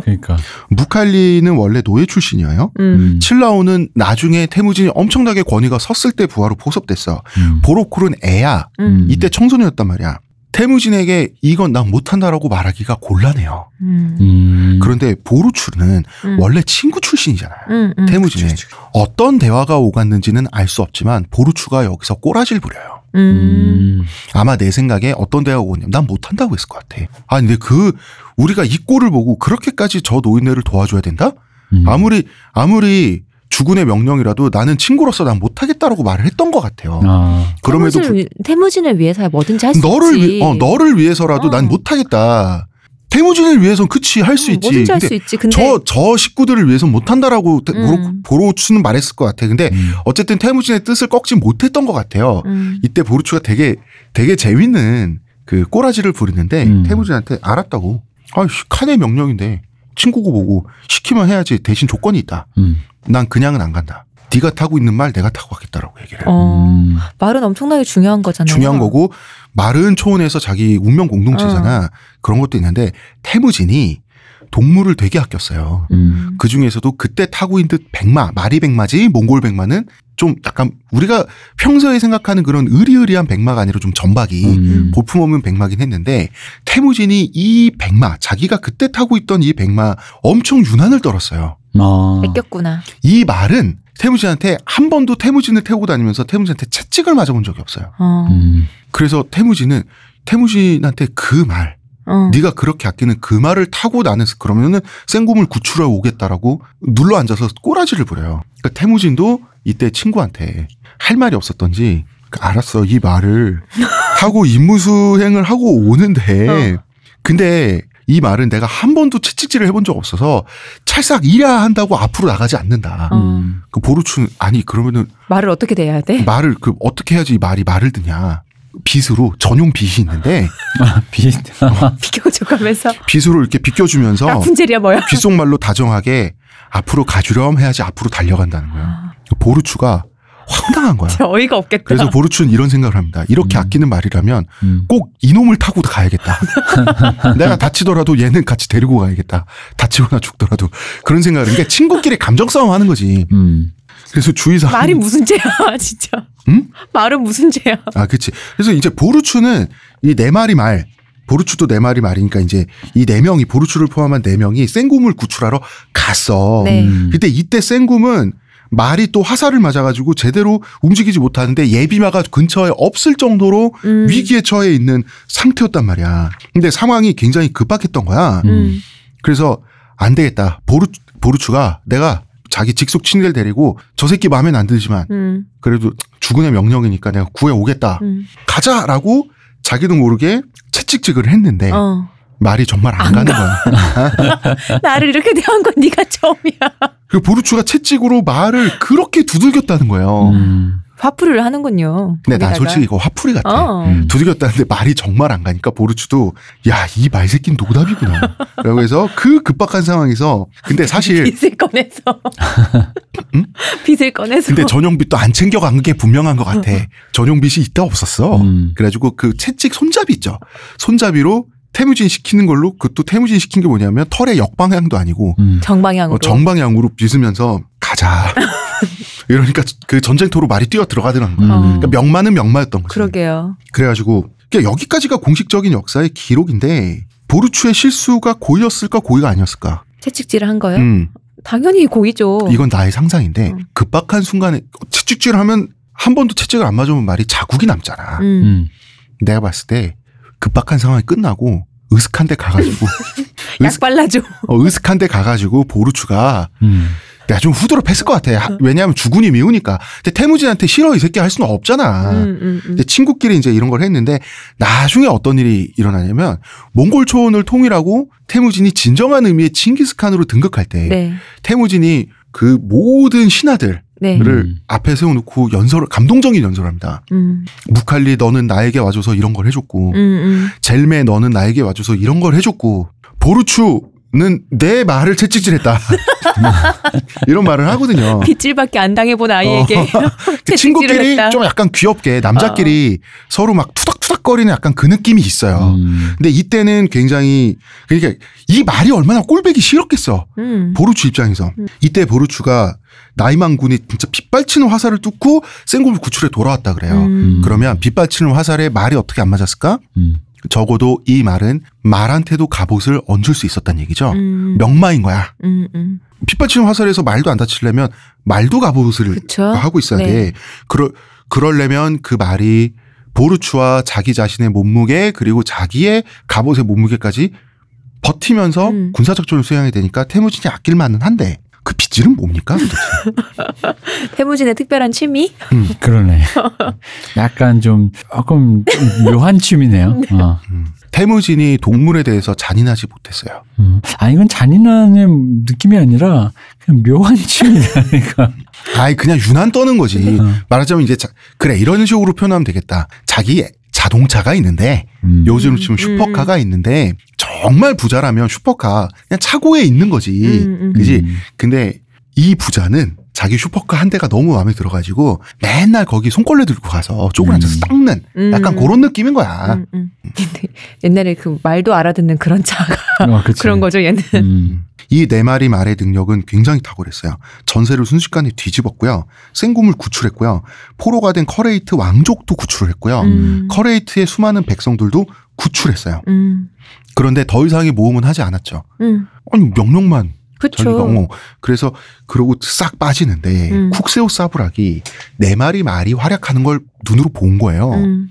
그러니까. 무칼리는 원래 노예 출신이에요. 음. 음. 칠라오는 나중에 태무진이 엄청나게 권위가 섰을 때 부하로 포섭됐어. 음. 보로쿨은 애야. 음. 이때 청소년이었단 말이야. 태무진에게 이건 난 못한다라고 말하기가 곤란해요. 음. 음. 그런데 보루출은 음. 원래 친구 출신이잖아요. 음. 음. 태무진에 어떤 대화가 오갔는지는 알 수 없지만 보루추가 여기서 꼬라지를 부려요. 음. 음. 아마 내 생각에 어떤 대화가 오냐면 난 못한다고 했을 것 같아. 아니 근데 그 우리가 이 꼴을 보고 그렇게까지 저 노인네를 도와줘야 된다? 음. 아무리 아무리 주군의 명령이라도 나는 친구로서 난 못하겠다라고 말을 했던 것 같아요. 아. 그럼에도 불- 태무진을, 태무진을 위해서야 뭐든지 할수 너를 있지. 위, 어 너를 위해서라도 어. 난 못하겠다. 태무진을 위해선 그치 할수 음, 있지. 뭐든지 할 근데 수 있지. 근데 저, 저 식구들을 위해선 못한다라고 태- 보로, 음. 보로추는 말했을 것 같아. 근데 음. 어쨌든 태무진의 뜻을 꺾지 못했던 것 같아요. 음. 이때 보루추가 되게 되게 재밌는 그 꼬라지를 부리는데 음. 태무진한테 알았다고. 아이씨 칸의 명령인데 친구고 뭐고 시키면 해야지 대신 조건이 있다. 음. 난 그냥은 안 간다. 네가 타고 있는 말 내가 타고 가겠다라고 얘기를 해요. 어, 음. 말은 엄청나게 중요한 거잖아요. 중요한 거고 말은 초원에서 자기 운명 공동체잖아. 그런 것도 있는데 태무진이 동물을 되게 아꼈어요. 음. 그 중에서도 그때 타고 있는 듯 백마, 마리 백마지 몽골 백마는 좀 약간 우리가 평소에 생각하는 그런 의리의리한 백마가 아니라 좀 전박이 음. 볼품없는 백마긴 했는데 태무진이 이 백마 자기가 그때 타고 있던 이 백마 엄청 유난을 떨었어요. 아. 뺏겼구나. 이 말은 태무진한테 한 번도 태무진을 태우고 다니면서 태무진한테 채찍을 맞아본 적이 없어요. 어. 음. 그래서 태무진은 태무진한테 그 말, 어. 네가 그렇게 아끼는 그 말을 타고 나는 그러면은 생곰을 구출해 오겠다라고 눌러 앉아서 꼬라지를 부려요. 그러니까 태무진도 이때 친구한테 할 말이 없었던지 그 알았어 이 말을 하고 임무 수행을 하고 오는데 근데 이 말은 내가 한 번도 채찍질을 해본 적 없어서 찰싹 이랴 한다고 앞으로 나가지 않는다. 어. 음. 그 보루춘 아니 그러면은 말을 어떻게 대해야 돼? 말을 그 어떻게 해야지 이 말이 말을 듣냐. 빗으로 전용 빗이 있는데 아, 비. 비켜줘가면서 빗으로 이렇게 비껴주면서 라푼젤이야 뭐야? 귓속말로 다정하게 앞으로 가주렴 해야지 앞으로 달려간다는 거예요. 아, 보르추가 황당한 거야. 진짜 어이가 없겠다. 그래서 보르추는 이런 생각을 합니다. 이렇게 음. 아끼는 말이라면 음. 꼭 이놈을 타고 가야겠다. 내가 다치더라도 얘는 같이 데리고 가야겠다. 다치거나 죽더라도 그런 생각을. 그러니까 친구끼리 감정 싸움 하는 거지. 음. 그래서 주의사. 말이 무슨 죄야, 진짜. 응? 말은 무슨 죄야? 아, 그치. 그래서 이제 보르추는 이 네 마리 말, 보르추도 네 마리 말이니까 이제 이 네 명이, 보르추를 포함한 네 명이 생곰을 구출하러 갔어. 네. 음. 그때 이때 생곰은 말이 또 화살을 맞아가지고 제대로 움직이지 못하는데 예비마가 근처에 없을 정도로 음. 위기에 처해 있는 상태였단 말이야. 근데 상황이 굉장히 급박했던 거야. 음. 그래서 안 되겠다. 보르, 보르추가 내가 자기 직속 친구를 데리고 저 새끼 마음에 안 들지만 음. 그래도 주군의 명령이니까 내가 구해 오겠다. 음. 가자라고 자기도 모르게 채찍질을 했는데 어. 말이 정말 안, 안 가는 가. 거야. 나를 이렇게 대한 건 네가 처음이야. 그 보르추가 채찍으로 말을 그렇게 두들겼다는 거예요. 음. 화풀이를 하는군요. 근데 난 거기다가. 솔직히 이거 화풀이 같아. 어. 음. 두들겼다는데 말이 정말 안 가니까 보르추도 야 이 말새끼는 노답이구나. 라고 해서 그 급박한 상황에서 근데 사실 빚을 꺼내서 응? 빚을 꺼내서 근데 전용빚도 안 챙겨간 게 분명한 것 같아. 전용빚이 있다 없었어. 음. 그래가지고 그 채찍 손잡이 있죠. 손잡이로 태무진 시키는 걸로 그 또 태무진 시킨 게 뭐냐면 털의 역방향도 아니고 음. 정방향으로 어, 정방향으로 빗으면서 가자. 이러니까 그 전쟁터로 말이 뛰어 들어가더란 거야. 음. 어. 그러니까 명만은 명마였던 거지. 그러게요. 그래가지고 그러니까 여기까지가 공식적인 역사의 기록인데 보르추의 실수가 고의였을까 고의가 아니었을까? 채찍질을 한 거예요? 음, 당연히 고의죠. 이건 나의 상상인데 음. 급박한 순간에 채찍질을 하면 한 번도 채찍을 안 맞으면 말이 자국이 남잖아. 음. 음. 내가 봤을 때 급박한 상황이 끝나고 으슥한 데 가가지고 약 발라줘. 어, 으슥한 데 가가지고 보르추가 음. 내가 좀 후드로 했을 것 같아. 하- 왜냐하면 주군이 미우니까. 근데 태무진한테 싫어 이 새끼 할 수는 없잖아. 음, 음, 음. 근데 친구끼리 이제 이런 걸 했는데 나중에 어떤 일이 일어나냐면 몽골 초원을 통일하고 태무진이 진정한 의미의 칭기스칸으로 등극할 때 네. 태무진이 그 모든 신하들을 네. 음. 앞에 세워놓고 연설을 감동적인 연설을 합니다. 음. 무칼리 너는 나에게 와줘서 이런 걸 해줬고 음, 음. 젤메 너는 나에게 와줘서 이런 걸 해줬고 보르추 는내 말을 채찍질했다 이런 말을 하거든요. 빗질밖에 안 당해본 아이에게 어. 그 친구끼리 했다. 어. 좀 약간 귀엽게 남자끼리 서로 막 투닥투닥거리는 약간 그 느낌이 있어요. 음. 근데 이때는 굉장히 그러니까 이 말이 얼마나 꼴배기 싫었겠어. 음. 보르추 입장에서 음. 이때 보르추가 나이만 군이 진짜 빗발치는 화살을 뚫고 센골 구출에 돌아왔다 그래요. 음. 그러면 빗발치는 화살에 말이 어떻게 안 맞았을까? 음. 적어도 이 말은 말한테도 갑옷을 얹을 수 있었단 얘기죠. 음. 명마인 거야. 음, 음. 빗발치는 화살에서 말도 안 다치려면 말도 갑옷을 그쵸. 하고 있어야 네. 돼. 그러, 그러려면 그 말이 보르추와 자기 자신의 몸무게 그리고 자기의 갑옷의 몸무게까지 버티면서 음. 군사작전을 수행해야 되니까 태무진이 아낄 만은 한데 그 빗질은 뭡니까? 태무진의 특별한 취미? 그러네. 약간 좀 조금 묘한 취미네요. 어. 음. 태무진이 동물에 대해서 잔인하지 못했어요. 음. 아 이건 잔인한 느낌이 아니라 그냥 묘한 취미라니까. 아이 그냥 유난 떠는 거지. 네. 어. 말하자면 이제 자- 그래 이런 식으로 표현하면 되겠다. 자기 자동차가 있는데 음. 요즘 치면 음. 슈퍼카가 있는데 정말 부자라면 슈퍼카 그냥 차고에 있는 거지. 음, 음. 그지? 음. 근데 이 부자는 자기 슈퍼카 한 대가 너무 마음에 들어가지고 맨날 거기 손걸레 들고 가서 쪽을 음. 앉아서 닦는 음. 약간 그런 느낌인 거야. 음, 음. 근데 옛날에 그 말도 알아듣는 그런 차가 어. 그런 거죠, 얘는. 음. 이 네 마리 말의 능력은 굉장히 탁월했어요. 전세를 순식간에 뒤집었고요. 생곰을 구출했고요. 포로가 된 커레이트 왕족도 구출을 했고요. 음. 커레이트의 수많은 백성들도 구출했어요. 음. 그런데 더 이상의 모험은 하지 않았죠. 음. 아니 명령만 어, 그래서 그러고 싹 빠지는데 음. 쿡세오 사브락이 네 마리 말이 활약하는 걸 눈으로 본 거예요. 음.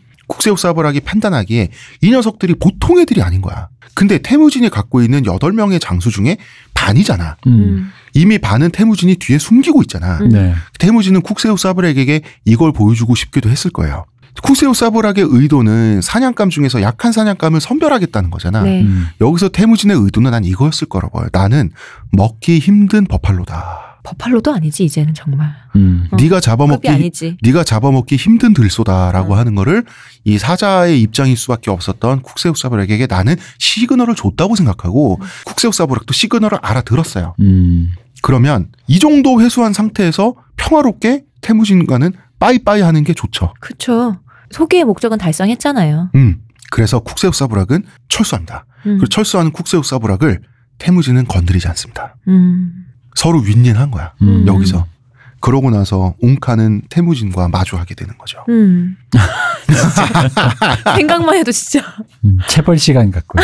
사브락이 판단하기에 이 녀석들이 보통 애들이 아닌 거야. 근데 태무진이 갖고 있는 여덟 명의 장수 중에 반이잖아. 음. 음. 이미 반은 태무진이 뒤에 숨기고 있잖아. 음. 네. 태무진은 쿡세오 사브락에게 이걸 보여주고 싶기도 했을 거예요. 쿡세오 사브락의 의도는 사냥감 중에서 약한 사냥감을 선별하겠다는 거잖아. 네. 음. 여기서 태무진의 의도는 난 이거였을 거라고 봐요. 나는 먹기 힘든 버팔로다. 버팔로도 아니지, 이제는 정말. 음. 어, 네가 잡아먹기 아니지. 네가 잡아먹기 힘든 들소다라고 음. 하는 거를 이 사자의 입장일 수밖에 없었던 쿡세우 사브락에게 나는 시그널을 줬다고 생각하고 쿡세우 사브락도 시그널을 알아들었어요. 음. 그러면 이 정도 회수한 상태에서 평화롭게 태무진과는 빠이빠이 하는 게 좋죠. 그쵸. 소기의 목적은 달성했잖아요. 음. 그래서 쿡세우 사브락은 철수합니다. 음. 그리고 철수하는 쿡세우 사브락을 태무진은 건드리지 않습니다. 음. 서로 윈윈한 거야. 음. 여기서. 그러고 나서 옹카는 태무진과 마주하게 되는 거죠. 음. 생각만 해도 진짜. 음. 체벌 시간 같고.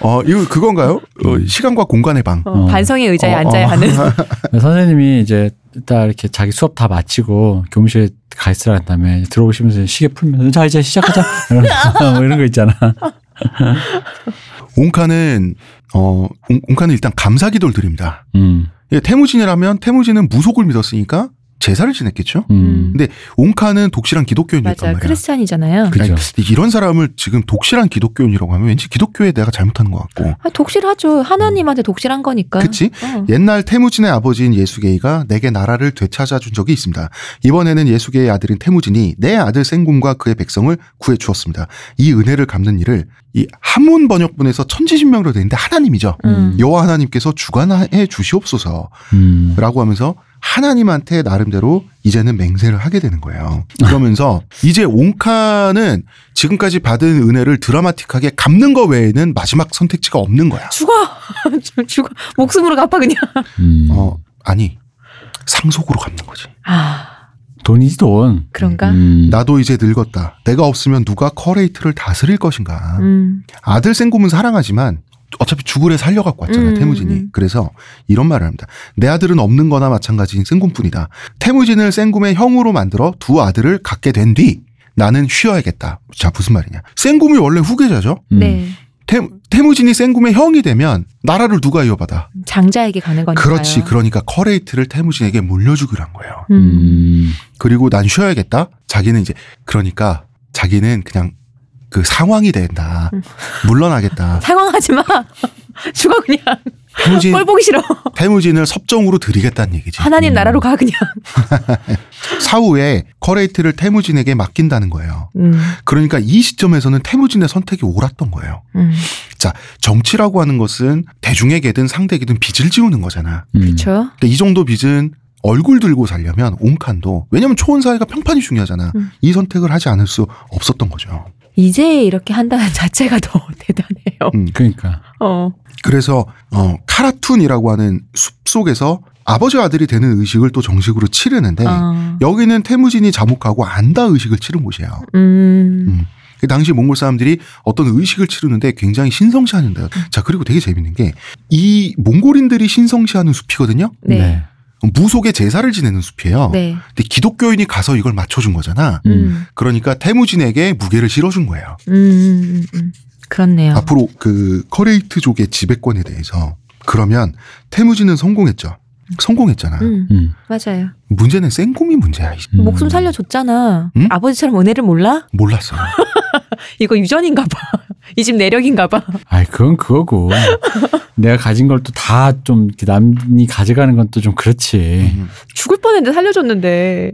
어, 이거 그건가요? 어, 시간과 공간의 방. 어, 어. 반성의 의자에 어, 앉아야 어. 하는. 선생님이 이제 딱 이렇게 자기 수업 다 마치고 교무실에 가 있으라 다음에 들어오시면서 시계 풀면서 자 이제 시작하자 이런, 뭐 이런 거 있잖아. 옹카는 어 옹- 옹카는 일단 감사기도를 드립니다. 음. 예, 태무진이라면 태무진은 무속을 믿었으니까 제사를 지냈겠죠. 음. 근데 옹카는 독실한 기독교인이었단 맞아. 말이야. 크리스찬이잖아요. 그죠. 아니, 이런 사람을 지금 독실한 기독교인이라고 하면 왠지 기독교에 내가 잘못하는 것 같고. 아, 독실하죠. 하나님한테 독실한 거니까. 그치? 어. 옛날 태무진의 아버지인 예수게이가 내게 나라를 되찾아 준 적이 있습니다. 이번에는 예수게의 아들인 태무진이 내 아들 생곰과 그의 백성을 구해 주었습니다. 이 은혜를 갚는 일을 이 한문 번역본에서 천지신명으로 되어 있는데 하나님이죠. 음. 여호와 하나님께서 주관해 주시옵소서라고 음. 하면서 하나님한테 나름대로 이제는 맹세를 하게 되는 거예요. 그러면서 이제 옹카는 지금까지 받은 은혜를 드라마틱하게 갚는 거 외에는 마지막 선택지가 없는 거야. 죽어. 죽어. 목숨으로 갚아 그냥. 음. 어, 아니 상속으로 갚는 거지. 아, 돈이지 돈. 그런가? 음. 나도 이제 늙었다. 내가 없으면 누가 커레이트를 다스릴 것인가. 음. 아들 생곰은 사랑하지만 어차피 죽을 애 살려갖고 왔잖아 음, 태무진이. 음. 그래서 이런 말을 합니다. 내 아들은 없는 거나 마찬가지인 생곰뿐이다. 태무진을 생곰의 형으로 만들어 두 아들을 갖게 된 뒤 나는 쉬어야겠다. 자 무슨 말이냐. 생곰이 원래 후계자죠. 음. 네. 태, 태무진이 생곰의 형이 되면 나라를 누가 이어받아? 장자에게 가는 거니까요. 그렇지. 그러니까 커레이트를 태무진에게 물려주기로 한 거예요. 음. 음. 그리고 난 쉬어야겠다. 자기는 이제 그러니까 자기는 그냥 그 상황이 된다. 음. 물러나겠다. 상황하지 마. 죽어 그냥. 태무진 꼴 보기 싫어. 태무진을 섭정으로 들이겠다는 얘기지. 하나님 음. 나라로 가 그냥. 사후에 커레이트를 태무진에게 맡긴다는 거예요. 음. 그러니까 이 시점에서는 태무진의 선택이 옳았던 거예요. 음. 자, 정치라고 하는 것은 대중에게든 상대에게든 빚을 지우는 거잖아. 음. 그렇죠. 그러니까 이 정도 빚은 얼굴 들고 살려면 옹칸도 왜냐면 초원 사회가 평판이 중요하잖아. 음. 이 선택을 하지 않을 수 없었던 거죠. 이제 이렇게 한다는 자체가 더 대단해요. 음. 그러니까. 어. 그래서 어 카라툰이라고 하는 숲 속에서 아버지 아들이 되는 의식을 또 정식으로 치르는데 어. 여기는 태무진이 자목하고 안다 의식을 치른 곳이에요. 음. 음. 그 당시 몽골 사람들이 어떤 의식을 치르는데 굉장히 신성시하는데요. 자 그리고 되게 재밌는 게 이 몽골인들이 신성시하는 숲이거든요. 네. 무속의 제사를 지내는 숲이에요. 네. 근데 기독교인이 가서 이걸 맞춰준 거잖아. 음. 음. 그러니까 태무진에게 무게를 실어준 거예요. 음. 음. 음. 그렇네요. 앞으로 그 커레이트족의 지배권에 대해서 그러면 태무진은 성공했죠. 성공했잖아. 음. 음. 맞아요. 문제는 생곰이 문제야. 이- 음. 목숨 살려줬잖아. 음? 아버지처럼 은혜를 몰라? 몰랐어. 이거 유전인가 봐. 이 집 내력인가 봐. 아이 그건 그거고. 내가 가진 걸 또 다 좀 남이 가져가는 건 또 좀 그렇지. 음. 죽을 뻔했는데 살려줬는데.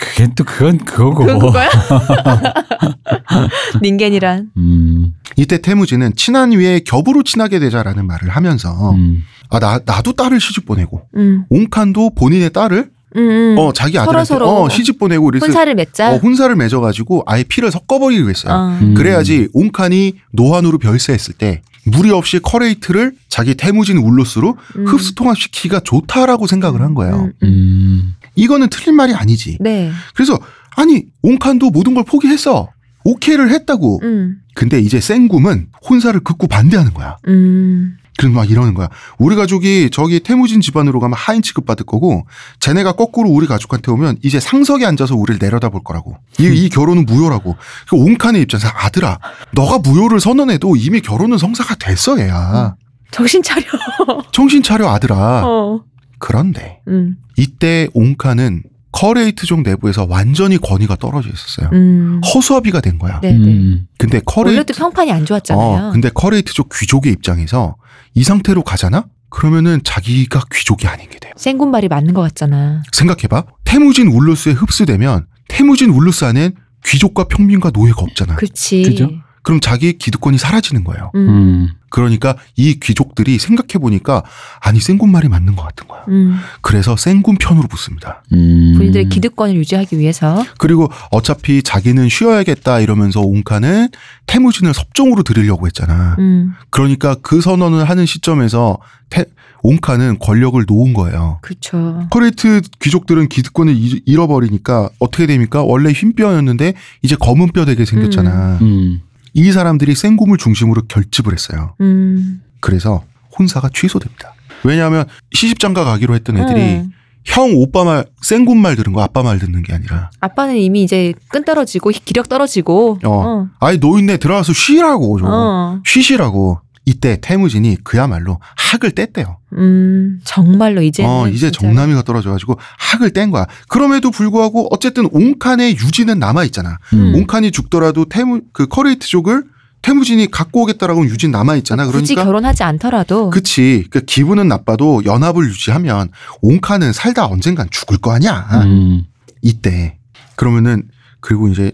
그게 또 그건 그거고. 그건 그거야? 人間이란. 음. 이때 태무진은 친한 위에 겹으로 친하게 되자라는 말을 하면서 음. 아 나 나도 딸을 시집 보내고 음. 옹칸도 본인의 딸을 음. 음. 어 자기 아들한테 서로. 어 시집 보내고 그래서 혼사를 맺자. 어, 혼사를 맺어가지고 아예 피를 섞어버리기로 했어요. 어. 음. 그래야지 옹칸이 노환으로 별세했을 때 무리 없이 커레이트를 자기 태무진 울로스로 음. 흡수 통합시키기가 좋다라고 생각을 한 거예요. 음, 음. 음. 이거는 틀린 말이 아니지. 네. 그래서 아니 옹칸도 모든 걸 포기했어. 오케이를 했다고. 음. 근데 이제 생굼은 혼사를 극구 반대하는 거야. 음. 그래서 막 이러는 거야. 우리 가족이 저기 태무진 집안으로 가면 하인 취급 받을 거고, 쟤네가 거꾸로 우리 가족한테 오면 이제 상석에 앉아서 우리를 내려다 볼 거라고. 이, 이 결혼은 무효라고. 그 옹칸의 입장에서 아들아, 너가 무효를 선언해도 이미 결혼은 성사가 됐어, 얘야. 정신 차려. 정신 차려, 아들아. 어. 그런데 음. 이때 옹칸은 커레이트족 내부에서 완전히 권위가 떨어져 있었어요. 음. 허수아비가 된 거야. 네, 네. 음. 근데 커레이트 원래도 평판이 안 좋았잖아요. 어, 근데 커레이트족 귀족의 입장에서 이 상태로 가잖아? 그러면은 자기가 귀족이 아닌 게 돼요. 생군 말이 맞는 것 같잖아. 생각해봐. 태무진 울루스에 흡수되면 태무진 울루스 안엔 귀족과 평민과 노예가 없잖아. 그렇지. 그죠? 그럼 자기의 기득권이 사라지는 거예요. 음. 음. 그러니까 이 귀족들이 생각해 보니까 아니 생군 말이 맞는 것 같은 거야. 음. 그래서 생군 편으로 붙습니다. 음. 본인들의 기득권을 유지하기 위해서. 그리고 어차피 자기는 쉬어야겠다 이러면서 옹칸은 태무진을 섭정으로 들이려고 했잖아. 음. 그러니까 그 선언을 하는 시점에서 태, 옹칸은 권력을 놓은 거예요. 그렇죠. 커레이트 귀족들은 기득권을 잃- 잃어버리니까 어떻게 됩니까? 원래 흰 뼈였는데 이제 검은 뼈 되게 생겼잖아. 음. 이 사람들이 생곰을 중심으로 결집을 했어요. 음. 그래서 혼사가 취소됩니다. 왜냐하면 시집장가 가기로 했던 애들이 음. 형 오빠 말 생곰 말 들은 거 아빠 말 듣는 게 아니라 아빠는 이미 이제 끈 떨어지고 기력 떨어지고. 어. 어. 아이 노인네 들어가서 쉬라고 좀 어. 쉬시라고 이때 태무진이 그야말로 학을 뗐대요. 음, 정말로 이제 어, 이제 정남이가 떨어져가지고 학을 뗀 거야. 그럼에도 불구하고 어쨌든 옹칸의 유지는 남아 있잖아. 음. 옹칸이 죽더라도 태무 그 커레이트족을 태무진이 갖고 오겠다라고 유진 남아 있잖아. 굳이 그러니까 결혼하지 않더라도 그치. 그 기분은 나빠도 연합을 유지하면 옹칸은 살다 언젠간 죽을 거 아니야. 음. 이때 그러면은 그리고 이제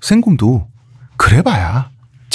생곰도 그래봐야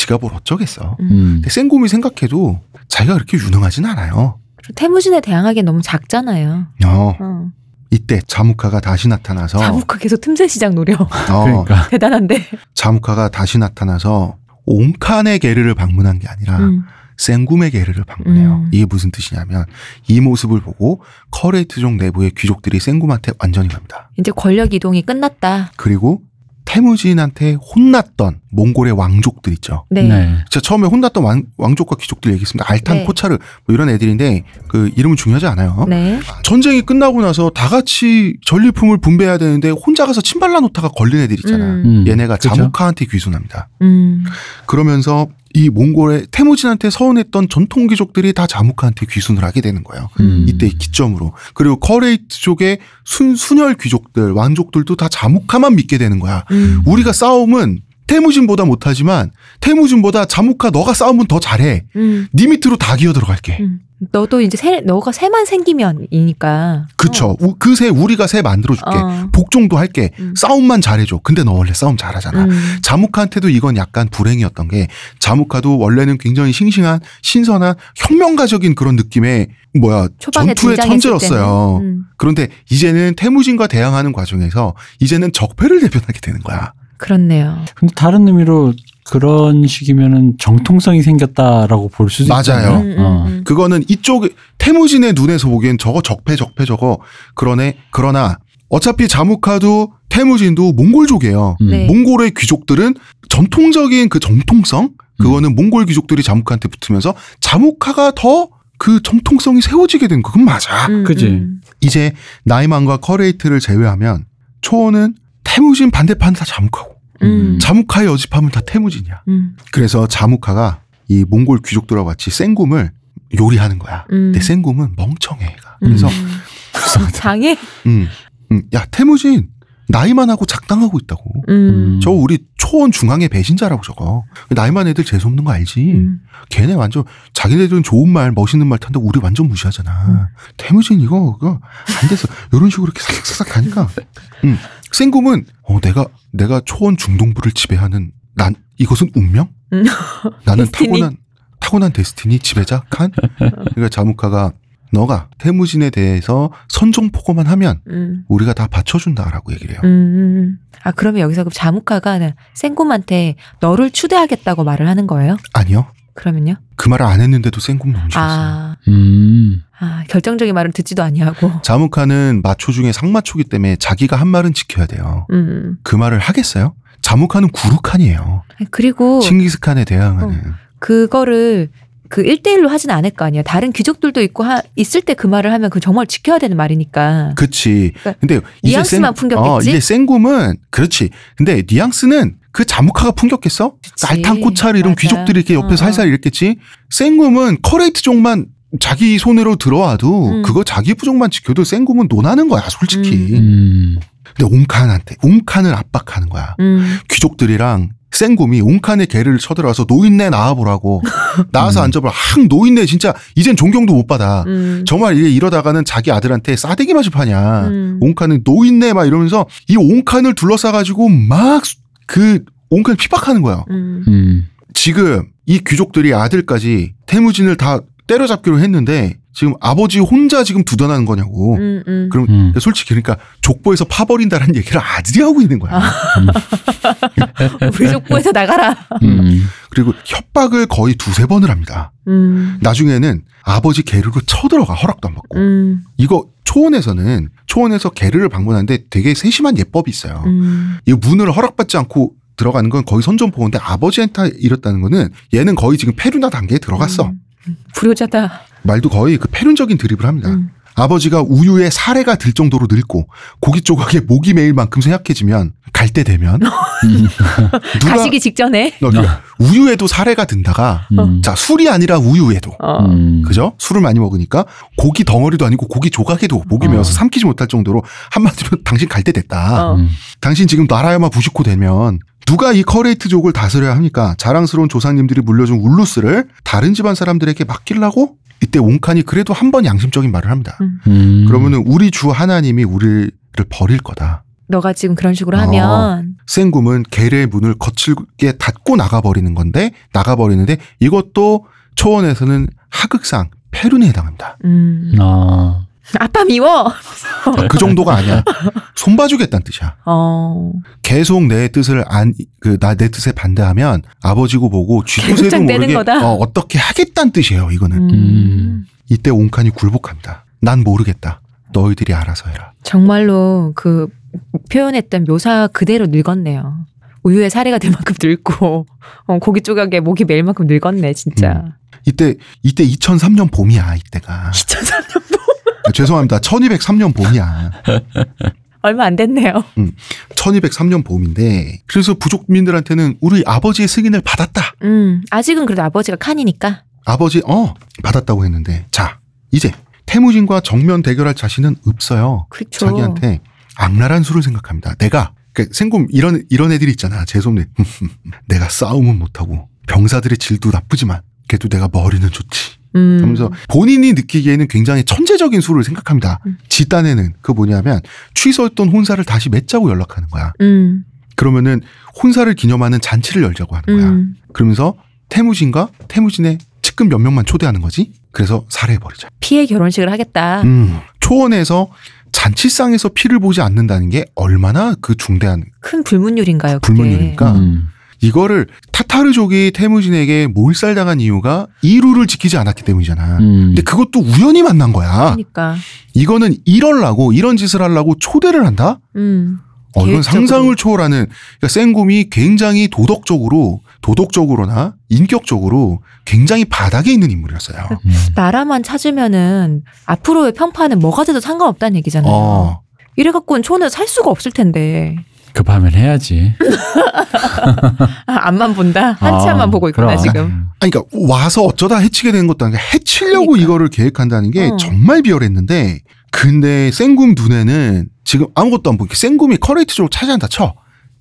지가 뭘 어쩌겠어. 음. 생곰이 생각해도 자기가 그렇게 유능하진 않아요. 태무진에 대항하기엔 너무 작잖아요. 어, 어. 이때 자무카가 다시 나타나서 자무카 계속 틈새 시장 노려. 어, 그러니까 대단한데. 자무카가 다시 나타나서 옹칸의 게르를 방문한 게 아니라 음. 생굼의 게르를 방문해요. 음. 이게 무슨 뜻이냐면 이 모습을 보고 커레이트족 내부의 귀족들이 생굼한테 완전히 갑니다. 이제 권력 이동이 끝났다. 그리고 태무진한테 혼났던 몽골의 왕족들 있죠. 네. 네. 제가 처음에 혼났던 왕, 왕족과 귀족들 얘기했습니다. 알탄, 네. 코차르 뭐 이런 애들인데 그 이름은 중요하지 않아요. 네. 전쟁이 끝나고 나서 다 같이 전리품을 분배해야 되는데 혼자 가서 침발라 놓다가 걸린 애들 있잖아. 음. 음. 얘네가 그죠? 자무카한테 귀순합니다. 음. 그러면서 이 몽골의 태무진한테 서운했던 전통 귀족들이 다 자무카한테 귀순을 하게 되는 거예요. 음. 이때 기점으로 그리고 커레이트족의 순 순혈 귀족들 왕족들도 다 자무카만 믿게 되는 거야. 음. 우리가 싸움은 태무진보다 못하지만 태무진보다 자무카 너가 싸움은 더 잘해. 음. 네 밑으로 다 기어 들어갈게. 음. 너도 이제 새, 너가 새만 생기면이니까. 그쵸. 그새 우리가 새 만들어줄게. 어. 복종도 할게. 음. 싸움만 잘해줘. 근데 너 원래 싸움 잘하잖아. 음. 자무카한테도 이건 약간 불행이었던 게 자무카도 원래는 굉장히 싱싱한 신선한 혁명가적인 그런 느낌의 뭐야 전투의 천재였어요. 음. 그런데 이제는 태무진과 대항하는 과정에서 이제는 적폐를 대변하게 되는 거야. 그렇네요. 근데 다른 의미로 그런 식이면은 정통성이 생겼다라고 볼 수도 맞아요. 있잖아요. 음, 음, 어. 음. 그거는 이쪽 태무진의 눈에서 보기엔 저거 적폐 적폐 저거 그러네. 그러나 어차피 자무카도 태무진도 몽골족이에요. 음. 네. 몽골의 귀족들은 전통적인 그 정통성 그거는 몽골 귀족들이 자무카한테 붙으면서 자무카가 더 그 정통성이 세워지게 된 거. 그건 맞아. 음, 그지? 음. 이제 나이만과 커레이트를 제외하면 초원은 태무진 반대판 다 자무카고 음. 자무카의 여집합은 다 태무진이야. 음. 그래서 자무카가 이 몽골 귀족들과 같이 생굼을 요리하는 거야. 음. 근데 생굼은 멍청해. 얘가. 그래서 음. 장애? 음, 음, 야 태무진 나이만 하고 작당하고 있다고. 음. 저 우리 초원 중앙의 배신자라고 저거. 나이만 애들 재수 없는 거 알지? 음. 걔네 완전 자기네들은 좋은 말 멋있는 말 탄다고 우리 완전 무시하잖아. 음. 태무진 이거 그거 안 돼서 이런 식으로 이렇게 싹싹싹 가니까. 음. 생굼은 어 내가 내가 초원 중동부를 지배하는 난 이것은 운명? 음. 나는? 타고난 타고난 데스티니 지배자 칸? 그러니까 자무카가 너가 태무진에 대해서 선종포고만 하면 음. 우리가 다 받쳐준다라고 얘기를 해요. 음. 아, 그러면 여기서 그 자무카가 생곰한테 너를 추대하겠다고 말을 하는 거예요? 아니요. 그러면요? 그 말을 안 했는데도 생굼 너무 싫었어요. 아, 음. 아, 결정적인 말을 듣지도 아니하고. 자무카는 마초 중에 상마초기 때문에 자기가 한 말은 지켜야 돼요. 음. 그 말을 하겠어요? 자무카는 구루칸이에요. 그리고 칭기스칸에 대항하는. 그거를 그 1대1로 하진 않을 거 아니에요. 다른 귀족들도 있고 하, 있을 때 그 말을 하면 그 정말 지켜야 되는 말이니까. 그치. 그러니까 근데 이제 뉘앙스만 풍겼겠지? 어, 이제 생굼은 그렇지. 근데 뉘앙스는 그 자무카가 풍겼겠어? 그치. 알탄 코차르 이런 맞아. 귀족들이 이렇게 옆에서 어. 살살 이랬겠지. 생굼은 커레이트족만 자기 손으로 들어와도 음. 그거 자기 부족만 지켜도 생굼은 논하는 거야, 솔직히. 음. 근데 옹칸한테 옹칸을 압박하는 거야. 음. 귀족들이랑 생곰이 옹칸의 개를 쳐들어와서 노인네 나와보라고 나와서 음. 앉아보라 항 노인네 진짜 이젠 존경도 못 받아 음. 정말 이래 이러다가는 자기 아들한테 싸대기 맞을 판이야 음. 옹칸은 노인네 막 이러면서 이 옹칸을 둘러싸가지고 막그 옹칸을 핍박하는 거야 음. 음. 지금 이 귀족들이 아들까지 태무진을 다 때려잡기로 했는데 지금 아버지 혼자 지금 두둔하는 거냐고 음. 음. 그럼 음. 솔직히 그러니까 족보에서 파버린다는 얘기를 아들이 하고 있는 거야 우리 족보에서 나가라. 음. 그리고 협박을 거의 두세 번을 합니다. 음. 나중에는 아버지 게르로 쳐들어가 허락도 안 받고. 음. 이거 초원에서는 초원에서 게르를 방문하는데 되게 세심한 예법이 있어요. 음. 이 문을 허락받지 않고 들어가는 건 거의 선전포고인데 아버지한테 이랬다는 거는 얘는 거의 지금 페루나 단계에 들어갔어. 음. 불효자다. 말도 거의 그 페륜적인 드립을 합니다. 음. 아버지가 우유에 사례가 들 정도로 늙고 고기 조각에 목이 메일 만큼 생약해지면 갈 때 되면 누가 가시기 직전에. 어, 그러니까 우유에도 사례가 든다가 음. 자 술이 아니라 우유에도 어. 음. 그죠? 술을 많이 먹으니까 고기 덩어리도 아니고 고기 조각에도 목이 어. 메어서 삼키지 못할 정도로 한마디로 당신 갈 때 됐다. 어. 음. 당신 지금 나라야마 부시코 되면 누가 이 커레이트족을 다스려야 합니까? 자랑스러운 조상님들이 물려준 울루스를 다른 집안 사람들에게 맡기려고? 이때 옹칸이 그래도 한 번 양심적인 말을 합니다. 음. 음. 그러면은 우리 주 하나님이 우리를 버릴 거다. 너가 지금 그런 식으로 어. 하면 생굼은 계례의 문을 거칠게 닫고 나가버리는 건데 나가버리는데 이것도 초원에서는 하극상 폐륜에 해당합니다. 음. 아. 아빠 미워. 그 정도가 아니야. 손봐주겠다는 뜻이야. 어. 계속 내 뜻을 안, 그, 나, 내 뜻에 반대하면 아버지고 뭐고 쥐도 새도 개국장되는 모르게 거다. 어, 어떻게 하겠다는 뜻이에요, 이거는. 음. 이때 옹칸이 굴복합니다. 난 모르겠다. 너희들이 알아서 해라. 정말로 그 표현했던 묘사 그대로 늙었네요. 우유에 사례가 될 만큼 늙고 어, 고기 조각에 목이 매일 만큼 늙었네 진짜. 이때, 이때 2003년 봄이야, 이때가. 2003년 아, 죄송합니다. 1203년 봄이야. 얼마 안 됐네요. 1203년 봄인데, 그래서 부족민들한테는 우리 아버지의 승인을 받았다. 음 아직은 그래도 아버지가 칸이니까. 아버지, 어, 받았다고 했는데, 자, 이제 태무진과 정면 대결할 자신은 없어요. 그렇죠. 자기한테 악랄한 수를 생각합니다. 내가 그러니까 생곰 이런 이런 애들이 있잖아. 재수없네. 내가 싸움은 못하고 병사들의 질도 나쁘지만 그래도 내가 머리는 좋지. 음. 하면서 본인이 느끼기에는 굉장히 천재적인 수를 생각합니다. 음. 지단에는 그 뭐냐면 취소했던 혼사를 다시 맺자고 연락하는 거야. 음. 그러면은 혼사를 기념하는 잔치를 열자고 하는 거야. 음. 그러면서 태무진과 태무진의 측근 몇 명만 초대하는 거지. 그래서 살해해버리자. 피해 결혼식을 하겠다. 음, 초원에서 잔치상에서 피를 보지 않는다는 게 얼마나 그 중대한 큰 불문율인가요? 그게? 불문율이니까 음. 이거를 타타르족이 태무진에게 몰살당한 이유가 이루를 지키지 않았기 때문이잖아. 음. 근데 그것도 우연히 만난 거야. 그러니까. 이거는 이럴라고 이런 짓을 하려고 초대를 한다? 음. 어, 이건. 상상을 초월하는 그러니까 생곰이 굉장히 도덕적으로 도덕적으로나 인격적으로 굉장히 바닥에 있는 인물이었어요. 음. 나라만 찾으면은 앞으로의 편파는 뭐가 돼도 상관없다는 얘기잖아요. 어. 이래갖고는 촌에 살 수가 없을 텐데. 급하면 해야지. 아, 앞만 본다? 한치 아, 앞만 보고 있구나, 그럼. 지금. 아니, 그러니까 와서 어쩌다 해치게 되는 것도 아니고 해치려고 그러니까. 이거를 계획한다는 게 어. 정말 비열했는데 근데 생굼 눈에는 지금 아무것도 안 보이게 생굼이 커레이트 쪽으로 차지한다 쳐.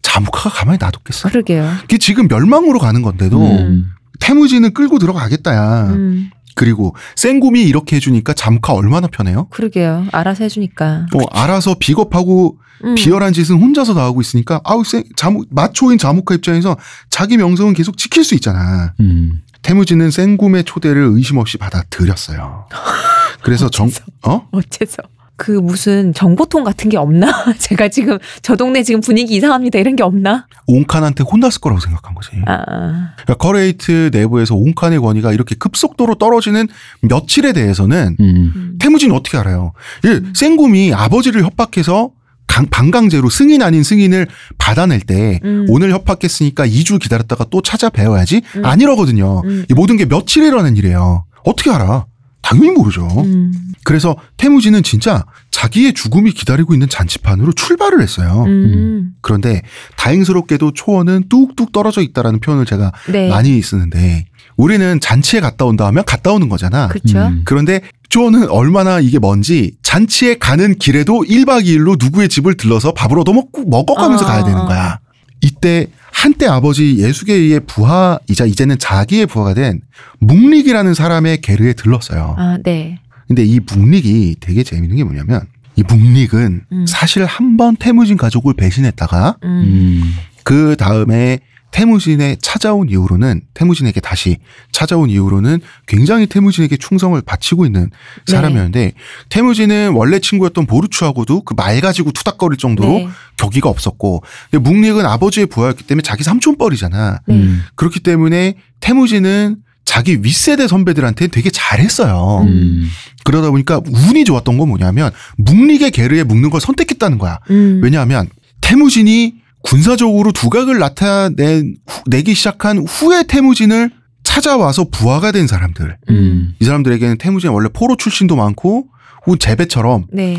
자무카가 가만히 놔뒀겠어. 그러게요. 그게 지금 멸망으로 가는 건데도 음. 태무진은 끌고 들어가겠다야. 음, 그리고 생굼이 이렇게 해주니까 자무카 얼마나 편해요? 그러게요. 알아서 해주니까. 어, 알아서 비겁하고 음. 비열한 짓은 혼자서 다 하고 있으니까 아우 생 자무 마초인 자무카 입장에서 자기 명성은 계속 지킬 수 있잖아. 음. 태무진은 생굼의 초대를 의심 없이 받아들였어요. 그래서 정 어? 어째서. 그 무슨 정보통 같은 게 없나? 제가 지금 저 동네 지금 분위기 이상합니다. 이런 게 없나? 옹칸한테 혼났을 거라고 생각한 거지. 아, 그러니까 커레이트 내부에서 옹칸의 권위가 이렇게 급속도로 떨어지는 며칠에 대해서는 음. 음. 태무진이 어떻게 알아요? 예, 생굼이 아버지를 협박해서 강, 반강제로 승인 아닌 승인을 받아낼 때 음. 오늘 협박했으니까 2주 기다렸다가 또 찾아뵈어야지 음. 아니라거든요. 음. 이 모든 게 일어난 일이에요. 어떻게 알아? 당연히 모르죠. 음. 그래서 태무진은 진짜 자기의 죽음이 기다리고 있는 잔치판으로 출발을 했어요. 음. 그런데 다행스럽게도 초원은 뚝뚝 떨어져 있다라는 표현을 제가 네. 많이 쓰는데 우리는 잔치에 갔다 온다 하면 갔다 오는 거잖아. 그렇죠. 음. 그런데 초원은 얼마나 이게 뭔지 잔치에 가는 길에도 1박 2일로 누구의 집을 들러서 밥을 얻어먹고 먹어가면서 아. 가야 되는 거야. 이때 한때 아버지 예수계의 부하이자 이제는 자기의 부하가 된 묵릭이라는 사람의 계르에 들렀어요. 아, 네. 근데 이 묵릭이 되게 재밌는 게 뭐냐면 이 묵릭은 음. 사실 한 번 태무진 가족을 배신했다가 음. 음. 그 다음에 태무진에 찾아온 이후로는 태무진에게 다시 찾아온 이후로는 굉장히 태무진에게 충성을 바치고 있는 네. 사람이었는데 태무진은 원래 친구였던 보르추하고도 그 말 가지고 투닥거릴 정도로 네. 격의가 없었고 근데 묵릭은 아버지의 부하였기 때문에 자기 삼촌뻘이잖아. 네. 음. 그렇기 때문에 태무진은 자기 윗세대 선배들한테 되게 잘했어요. 음. 그러다 보니까 운이 좋았던 건 뭐냐면 묵릭의 계르에 묵는 걸 선택했다는 거야. 음. 왜냐하면 태무진이 군사적으로 두각을 나타낸 후- 내기 시작한 후에 태무진을 찾아와서 부하가 된 사람들. 음. 이 사람들에게는 태무진 원래 포로 출신도 많고 혹은 재배처럼 네.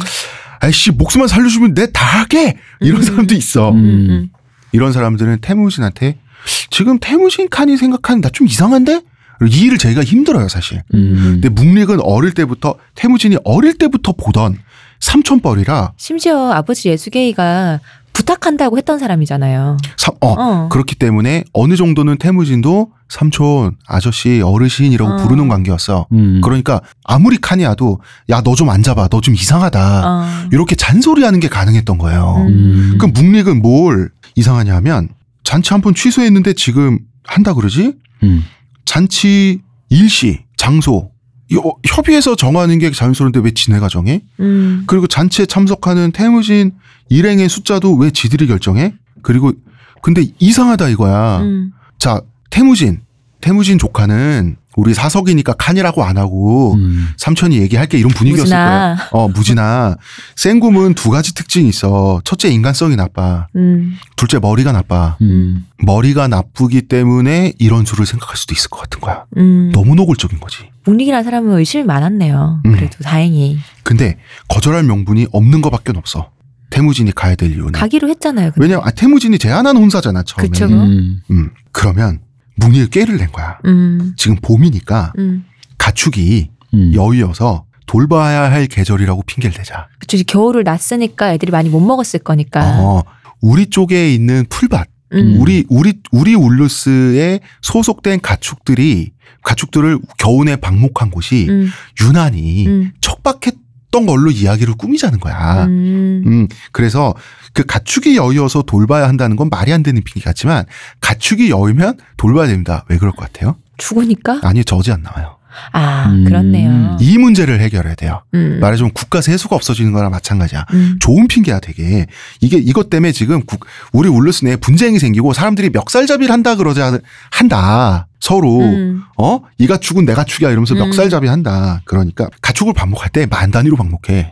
아이씨 목숨만 살려주면 내 다 하게 이런 음. 사람도 있어. 음. 음, 음. 이런 사람들은 태무진한테 지금 태무진 칸이 생각하는 나 좀 이상한데 이 일을 저희가 힘들어요 사실. 음. 근데 묵릭은 어릴 때부터 태무진이 어릴 때부터 보던 삼촌뻘이라 심지어 아버지 예수계이가 부탁한다고 했던 사람이잖아요. 삼- 어, 어. 그렇기 때문에 어느 정도는 태무진도 삼촌 아저씨 어르신이라고 어. 부르는 관계였어. 음. 그러니까 아무리 칸이야도 야 너 좀 앉아봐 너 좀 이상하다 어. 이렇게 잔소리하는 게 가능했던 거예요. 음. 그 묵릭은 뭘 이상하냐 하면 잔치 한 번 취소했는데 지금 한다 그러지? 음. 잔치 일시 장소 협의해서 정하는 게 자연스러운데 왜 지네가 정해? 음. 그리고 잔치에 참석하는 태무진 일행의 숫자도 왜 지들이 결정해? 그리고 근데 이상하다 이거야. 음. 자 태무진 태무진 조카는 우리 사석이니까 칸이라고 안 하고 음. 삼촌이 얘기할게 이런 분위기였을 무진아. 거야. 어 무진아. 생곰은 두 가지 특징이 있어. 첫째 인간성이 나빠. 음. 둘째 머리가 나빠. 음. 머리가 나쁘기 때문에 이런 수를 생각할 수도 있을 것 같은 거야. 음. 너무 노골적인 거지. 묵릭이라는 사람은 의심이 많았네요. 음. 그래도 다행히 근데 거절할 명분이 없는 것밖에 없어. 태무진이 가야 될 이유는. 가기로 했잖아요. 근데. 왜냐면 아, 태무진이 제안한 혼사잖아 처음에. 그쵸. 음. 음. 그러면 묵리를 깨를 낸 거야. 음. 지금 봄이니까 음. 가축이 음. 여의어서 돌봐야 할 계절이라고 핑계를 대자. 그쵸. 이제 겨울을 났으니까 애들이 많이 못 먹었을 거니까. 어, 우리 쪽에 있는 풀밭, 음. 우리 우리 우리 울루스에 소속된 가축들이 가축들을 겨우내 방목한 곳이 음. 유난히 음. 척박했던 걸로 이야기를 꾸미자는 거야. 음. 음, 그래서 그 가축이 여의어서 돌봐야 한다는 건 말이 안 되는 핑계 같지만 가축이 여의면 돌봐야 됩니다. 왜 그럴 것 같아요? 죽으니까? 아니 저지 안 나와요. 아, 음. 그렇네요. 이 문제를 해결해야 돼요. 음. 말하자면 국가 세수가 없어지는 거랑 마찬가지야. 음. 좋은 핑계야 되게 이게 이것 때문에 지금 국- 우리 울루스 내에 분쟁이 생기고 사람들이 멱살잡이를 한다 그러자 한다 서로 음. 어이 가 축은 내 가 축이야 이러면서 음. 멱살잡이 한다 그러니까 가축을 방목할 때 만 단위로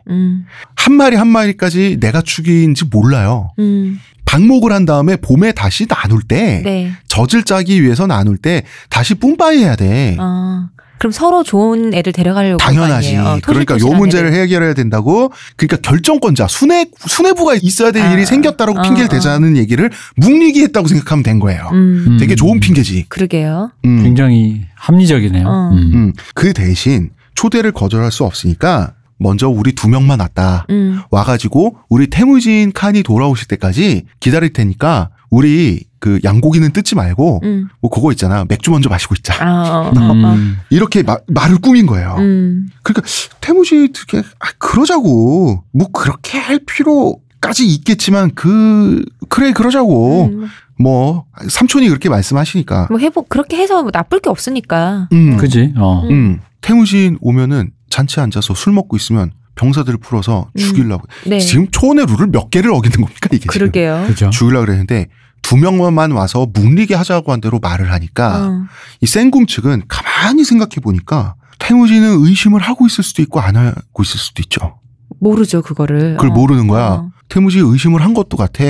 음. 한 마리 한 마리까지 내 가 축인지 몰라요 음. 방목을 한 다음에 봄에 다시 나눌 때 네. 젖을 짜기 위해서 나눌 때 다시 뿜빠이 해야 돼 어. 그럼 서로 좋은 애를 데려가려고 당연하지. 아니에요? 어, 그러니까 요 문제를 애를. 해결해야 된다고. 그러니까 결정권자 수뇌 수뇌부가 있어야 될 아, 일이 생겼다라고 어, 핑계를 어. 대자는 얘기를 묵리기 했다고 생각하면 된 거예요. 음. 음. 되게 좋은 핑계지. 그러게요. 음. 굉장히 합리적이네요. 어. 음. 음. 그 대신 초대를 거절할 수 없으니까 먼저 우리 두 명만 왔다. 음. 와가지고 우리 태무진 칸이 돌아오실 때까지 기다릴 테니까 우리 그 양고기는 뜯지 말고 음. 뭐 그거 있잖아 맥주 먼저 마시고 있자. 아, 어, 어, 어. 음. 이렇게 마- 말을 꾸민 거예요. 음. 그러니까 태무진이 되게 아, 그러자고 뭐 그렇게 할 필요까지 있겠지만 그 그래 그러자고 음. 뭐 삼촌이 그렇게 말씀하시니까 뭐 해보 그렇게 해서 뭐 나쁠 게 없으니까. 음, 그지? 어. 음. 음 태무진 오면은 잔치에 앉아서 술 먹고 있으면 병사들을 풀어서 음. 죽이려고 네. 지금 초원의 룰을 몇 개를 어기는 겁니까 이게 그러게요. 그죠? 죽이려고 그랬는데 두 명만 와서 묵리게 하자고 한 대로 말을 하니까 어. 이 센궁 측은 가만히 생각해 보니까 태무진은 의심을 하고 있을 수도 있고 안 하고 있을 수도 있죠. 모르죠 그거를. 그걸 어. 모르는 거야. 어. 태무진이 의심을 한 것도 같아.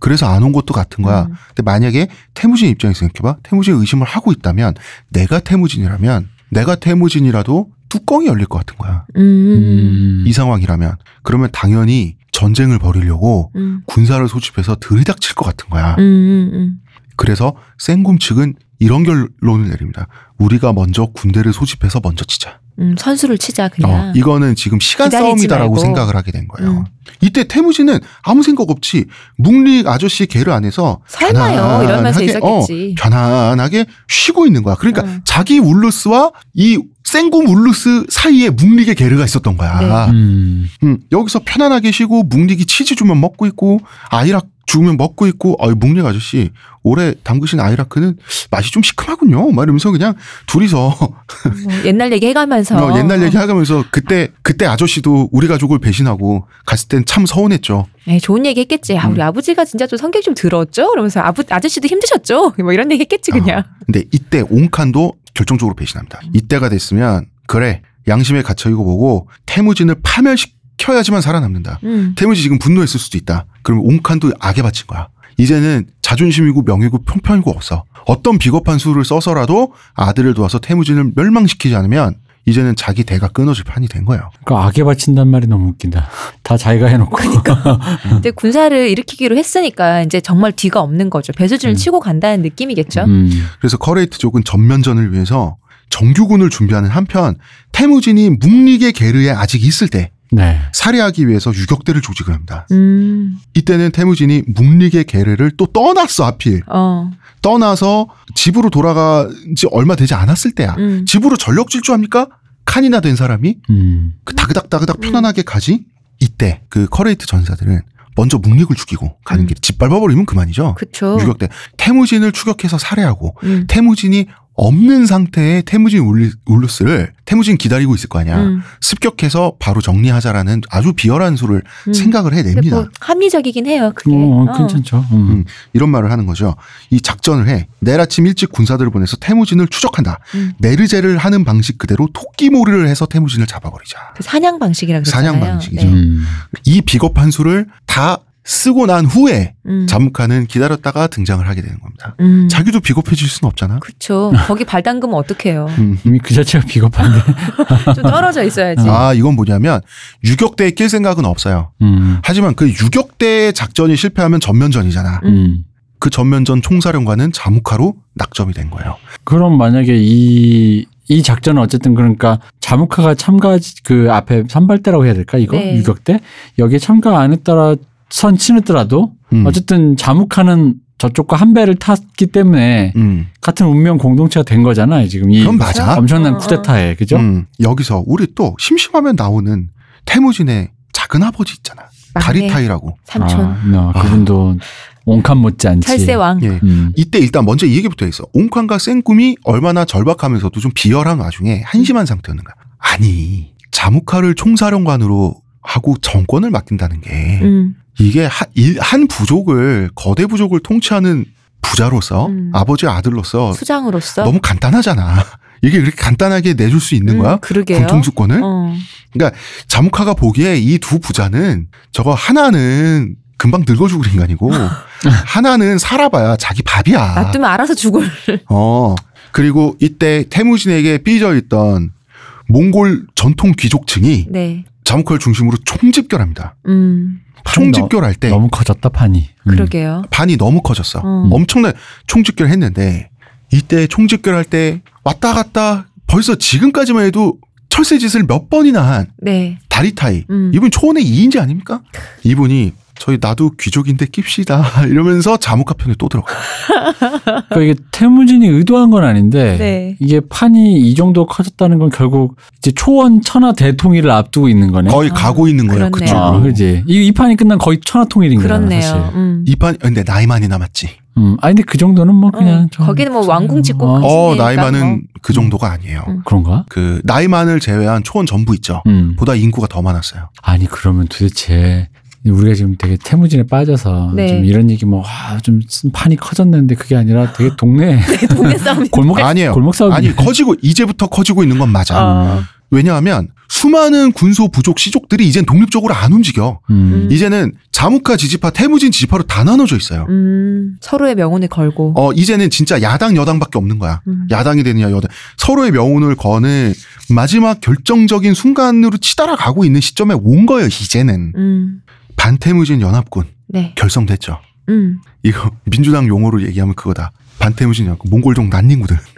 그래서 안 온 것도 같은 거야. 음. 근데 만약에 태무진 입장에서 생각해봐. 태무진이 의심을 하고 있다면 내가 태무진이라면 내가 태무진이라도 뚜껑이 열릴 것 같은 거야. 음. 음. 이 상황이라면 그러면 당연히 전쟁을 벌이려고 음. 군사를 소집해서 들이닥칠 것 같은 거야. 음. 음. 음. 그래서 센굼 측은 이런 결론을 내립니다. 우리가 먼저 군대를 소집해서 먼저 치자. 음. 선수를 치자 그냥. 어, 이거는 지금 시간 싸움이다라고 말고. 생각을 하게 된 거예요. 음. 이때 태무진은 아무 생각 없이 묵릭 아저씨 개를 안에서 설마요 이러면서 편안하게, 있었겠지. 어, 편안하게 쉬고 있는 거야. 그러니까 음. 자기 울루스와 이 생곰 울루스 사이에 묵릭의 게르가 있었던 거야. 음. 음, 여기서 편안하게 쉬고 묵릭이 치즈 주면 먹고 있고 아이락 주면 먹고 있고 어이 묵릭 아저씨 올해 담그신 아이라크는 맛이 좀 시큼하군요. 막 이러면서 그냥 둘이서 뭐 옛날 얘기 해가면서. 어, 옛날 얘기 하면서 그때 그때 아저씨도 우리 가족을 배신하고 갔을 땐 참 서운했죠. 네, 좋은 얘기 했겠지. 아, 우리 음. 아버지가 진짜 좀 성격 좀 들었죠? 그러면서 아부, 아저씨도 힘드셨죠? 뭐 이런 얘기 했겠지, 그냥. 어, 근데 이때 옹칸도 결정적으로 배신합니다. 이때가 됐으면 그래 양심에 갇혀 이거 보고 태무진을 파멸시켜야지만 살아남는다. 음. 태무진 지금 분노했을 수도 있다. 그러면 옹칸도 악에 바친 거야. 이제는 자존심이고 명예고 평판이고 없어. 어떤 비겁한 수를 써서라도 아들을 도와서 태무진을 멸망시키지 않으면 이제는 자기 대가 끊어질 판이 된 거예요. 그 악에 바친단 말이 너무 웃긴다. 다 자기가 해놓고. 근데 군사를 일으키기로 했으니까 이제 정말 뒤가 없는 거죠. 배수진을 음. 치고 간다는 느낌이겠죠. 음. 그래서 커레이트족은 전면전을 위해서 정규군을 준비하는 한편 태무진이 묵리게 게르에 아직 있을 때 네. 살해하기 위해서 유격대를 조직을 합니다. 음, 이때는 태무진이 묵리게 게르를 또 떠났어 하필 어, 떠나서 집으로 돌아간 지 얼마 되지 않았을 때야. 음, 집으로 전력 질주합니까? 칸이나 된 사람이 음. 그 다그닥다그닥 음. 편안하게 가지? 이때 그 커레이트 전사들은 먼저 뭉릭을 죽이고 가는 음. 길에 짓밟아버리면 그만이죠. 그쵸. 유격대 태무진을 추격해서 살해하고 음, 태무진이 없는 상태의 태무진 울리, 울루스를 태무진 기다리고 있을 거 아니야. 음, 습격해서 바로 정리하자라는 아주 비열한 수를 음. 생각을 해냅니다. 뭐 합리적이긴 해요. 그게. 어, 어. 괜찮죠. 음. 음. 이런 말을 하는 거죠. 이 작전을 해. 내일 아침 일찍 군사들을 보내서 태무진을 추적한다. 음. 메르제를 하는 방식 그대로 토끼몰이를 해서 태무진을 잡아버리자. 그 사냥 방식이라 그랬잖아요. 사냥 방식이죠. 네. 음. 이 비겁한 수를 다 쓰고 난 후에 음. 자무카는 기다렸다가 등장을 하게 되는 겁니다. 음. 자기도 비겁해질 수는 없잖아. 그쵸. 거기 발 담그면 어떡해요. 음. 이미 그 자체가 비겁한데. 좀 떨어져 있어야지. 아, 이건 뭐냐면 유격대에 낄 생각은 없어요. 음. 하지만 그 유격대 작전이 실패하면 전면전이잖아. 음. 그 전면전 총사령관은 자무카로 낙점이 된 거예요. 그럼 만약에 이, 이 작전은 어쨌든 그러니까 자무카가 참가, 그 앞에 선발대라고 해야 될까? 이거? 네. 유격대? 여기에 참가 안 했더라, 선 치느더라도 음. 어쨌든 자무카는 저쪽과 한 배를 탔기 때문에 음. 같은 운명 공동체가 된 거잖아요. 지금 이 그건 맞아. 엄청난 어, 어. 쿠데타에. 그죠? 음, 여기서 우리 또 심심하면 나오는 태무진의 작은 아버지 있잖아. 다리타이라고. 삼촌. 아, 어, 그분도 온칸 못지않지. 철새왕. 예. 음. 이때 일단 먼저 이 얘기부터 있어. 옹칸과 생꿈이 얼마나 절박하면서도 좀 비열한 와중에 한심한 상태였는가. 아니 자무카를 총사령관으로 하고 정권을 맡긴다는 게 음. 이게 한, 일- 한 부족을 거대 부족을 통치하는 부자로서 음. 아버지 아들로서 수장으로서. 너무 간단하잖아. 이게 그렇게 간단하게 내줄 수 있는 거야? 음, 그러게요. 군통수권을? 어. 자무카가 보기에 이 두 부자는 저거 하나는 금방 늙어 죽을 인간이고 하나는 살아봐야 자기 밥이야. 놔두면 알아서 죽을. 어. 그리고 이때 태무진에게 삐져 있던 몽골 전통 귀족층이 네. 자무카를 중심으로 총집결합니다. 음. 총집결 할 때 너무 커졌다 판이. 음. 그러게요. 반이 너무 커졌어. 어. 엄청난 총집결 했는데 이때 총집결 할 때 왔다 갔다 벌써 지금까지만 해도 철새 짓을 몇 번이나 한 네. 다리타이 음. 이분 초원의 2인지 아닙니까? 이분이 저희 나도 귀족인데 낍시다 이러면서 자무카 편에 또 들어가. 그러니까 이게 태무진이 의도한 건 아닌데 네. 이게 판이 이 정도 커졌다는 건 결국 이제 초원 천하 대통일을 앞두고 있는 거네. 거의 아, 가고 있는 거예요. 그쪽으로. 아, 그지. 이, 이 판이 끝난 거의 천하 통일인 거잖아, 그렇네요. 사실. 음. 이판 근데 나이 많이 남았지. 음. 아니 근데 그 정도는 뭐 그냥 어, 좀- 거기는 뭐 왕궁 짓고 어, 그- 어 나이 많은 뭐. 그 정도가 아니에요. 음. 그런가? 그 나이만을 제외한 초원 전부 있죠. 음. 보다 인구가 더 많았어요. 아니 그러면 도대체 우리가 지금 되게 태무진에 빠져서 네. 좀 이런 얘기 뭐 아, 좀 판이 커졌는데 그게 아니라 되게 동네 동네 싸움. 골목 아니에요. 골목 싸움 아니 커지고 이제부터 커지고 있는 건 맞아. 어. 왜냐하면 수많은 군소 부족 시족들이 이젠 독립적으로 안 움직여. 음. 이제는 자무카 지지파, 태무진 지지파로 다 나눠져 있어요. 음. 서로의 명운을 걸고. 어 이제는 진짜 야당 여당밖에 없는 거야. 음. 야당이 되느냐 여당 서로의 명운을 거는 마지막 결정적인 순간으로 치달아 가고 있는 시점에 온 거예요. 이제는 음. 반태무진 연합군 네. 결성됐죠. 음. 이거 민주당 용어로 얘기하면 그거다. 반태무진 연합군 몽골족 난닝구들.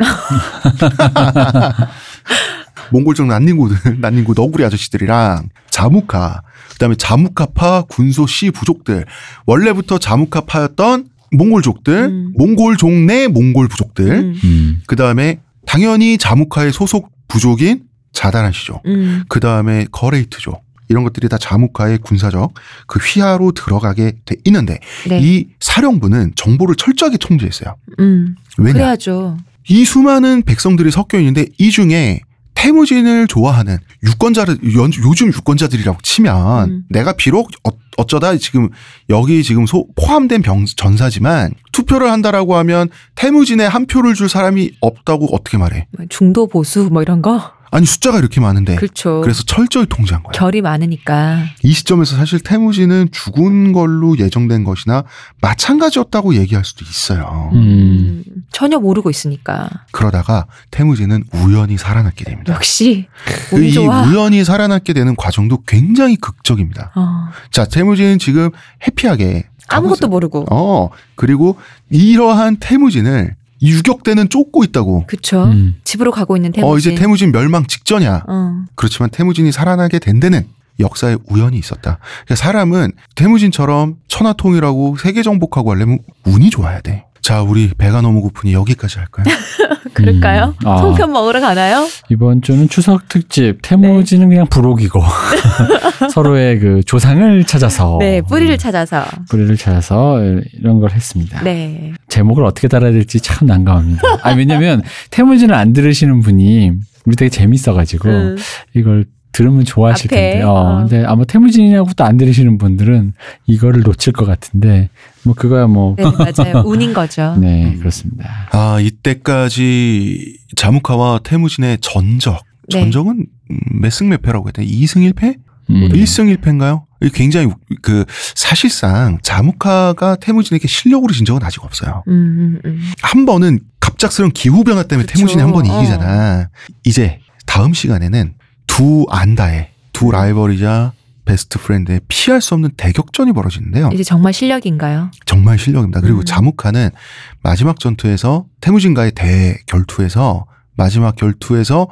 몽골족 난닝구들, 난닝구 너구리 아저씨들이랑 자무카, 그다음에 자무카파 군소 씨 부족들, 원래부터 자무카파였던 몽골족들, 음. 몽골족 내 몽골 부족들, 음. 음. 그 다음에 당연히 자무카의 소속 부족인 자다란 씨족, 음. 그 다음에 거레이트족 이런 것들이 다 자무카의 군사적 그 휘하로 들어가게 돼 있는데 네. 이 사령부는 정보를 철저하게 통제했어요. 음. 왜냐? 그래야죠. 이 수많은 백성들이 섞여 있는데 이 중에 태무진을 좋아하는 유권자를 연- 요즘 유권자들이라고 치면 음. 내가 비록 어, 어쩌다 지금 여기 지금 소, 포함된 병, 전사지만 투표를 한다라고 하면 태무진에 한 표를 줄 사람이 없다고 어떻게 말해? 뭐 중도 보수 뭐 이런 거. 아니 숫자가 이렇게 많은데 그렇죠. 그래서 철저히 통제한 거야. 결이 많으니까. 이 시점에서 사실 태무진은 죽은 걸로 예정된 것이나 마찬가지였다고 얘기할 수도 있어요. 음. 전혀 모르고 있으니까. 그러다가 태무진은 우연히 살아남게 됩니다. 역시 그운이 좋아. 우연히 살아남게 되는 과정도 굉장히 극적입니다. 어, 자, 태무진은 지금 해피하게 아무것도 있어요. 모르고. 어, 그리고 이러한 태무진을 유격대는 쫓고 있다고. 그쵸. 음. 집으로 가고 있는 태무진. 어, 이제 태무진 멸망 직전이야. 어. 그렇지만 태무진이 살아나게 된 데는 역사에 우연이 있었다. 그러니까 사람은 태무진처럼 천하통일하고 세계 정복하고 하려면 운이 좋아야 돼. 자, 우리 배가 너무 고프니 여기까지 할까요? 그럴까요? 음. 아. 송편 먹으러 가나요? 이번 주는 추석 특집 태무지는 그냥 부록이고 서로의 그 조상을 찾아서 네, 뿌리를 찾아서. 뿌리를 찾아서 이런 걸 했습니다. 네. 제목을 어떻게 달아야 될지 참 난감합니다. 아 왜냐면 태무진을 안 들으시는 분이 우리 되게 재밌어가지고 음. 이걸 들으면 좋아하실 앞에, 텐데. 어, 어. 근데 아마 태무진이라고 또안 들으시는 분들은 이거를 놓칠 것 같은데 뭐 그거야 뭐. 네, 맞아요. 운인 거죠. 네, 음. 그렇습니다. 아, 이때까지 자무카와 태무진의 전적. 네. 전적은 음, 몇승 몇 패라고 해야 되나? 2승 1패? 음. 1승 1패인가요? 굉장히 그 사실상 자무카가 태무진에게 실력으로 진 적은 아직 없어요. 음, 음, 음. 한 번은 갑작스러운 기후 변화 때문에 그쵸. 태무진이 한번 어. 이기잖아. 이제 다음 시간에는 두 안다의 두 라이벌이자 best friend의 피할 수 없는 대격전이 벌어지는데요. 이제 정말 실력인가요? 정말 실력입니다. 그리고 음. 자무카는 마지막 전투에서 태무진과의 대결투에서 마지막 결투에서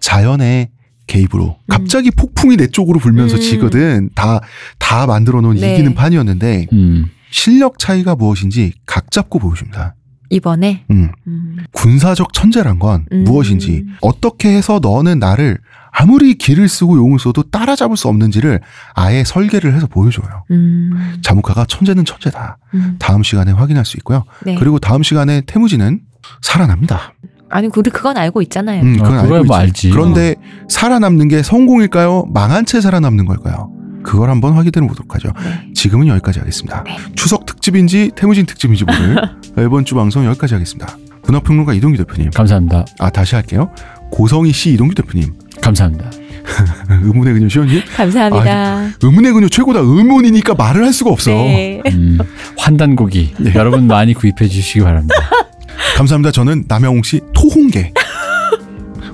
자연의 개입으로 갑자기 폭풍이 내 쪽으로 불면서 음. 지거든. 다, 다 만들어 놓은 네. 이기는 판이었는데 음. 실력 차이가 무엇인지 각 잡고 보여줍니다. 이번에. 음. 음. 군사적 천재란 건 음. 무엇인지 어떻게 해서 너는 나를 아무리 길을 쓰고 용을 써도 따라잡을 수 없는지를 아예 설계를 해서 보여줘요. 음. 자무카가 천재는 천재다. 음. 다음 시간에 확인할 수 있고요. 네. 그리고 다음 시간에 태무진은 살아납니다. 아니, 우리 그건 알고 있잖아요. 음, 그건 어, 그거야 알고 뭐 있지. 알지. 그런데 살아남는 게 성공일까요? 망한 채 살아남는 걸까요? 그걸 한번 확인해 보도록 하죠. 네. 지금은 여기까지 하겠습니다. 네. 추석 특집인지 태무진 특집인지 모를 이번 주 방송 여기까지 하겠습니다. 문화평론가 이동규 대표님. 감사합니다. 아 다시 할게요. 고성희 씨 이동규 대표님. 감사합니다. 의문의 그녀 시원님? 감사합니다. 아니, 의문의 그녀 최고다. 의문이니까 말을 할 수가 없어. 네. 음, 환단고기 네. 여러분 많이 구입해 주시기 바랍니다. 감사합니다. 저는 남영웅 씨 토홍계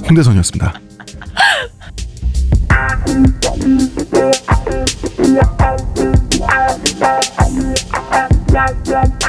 홍대선이었습니다.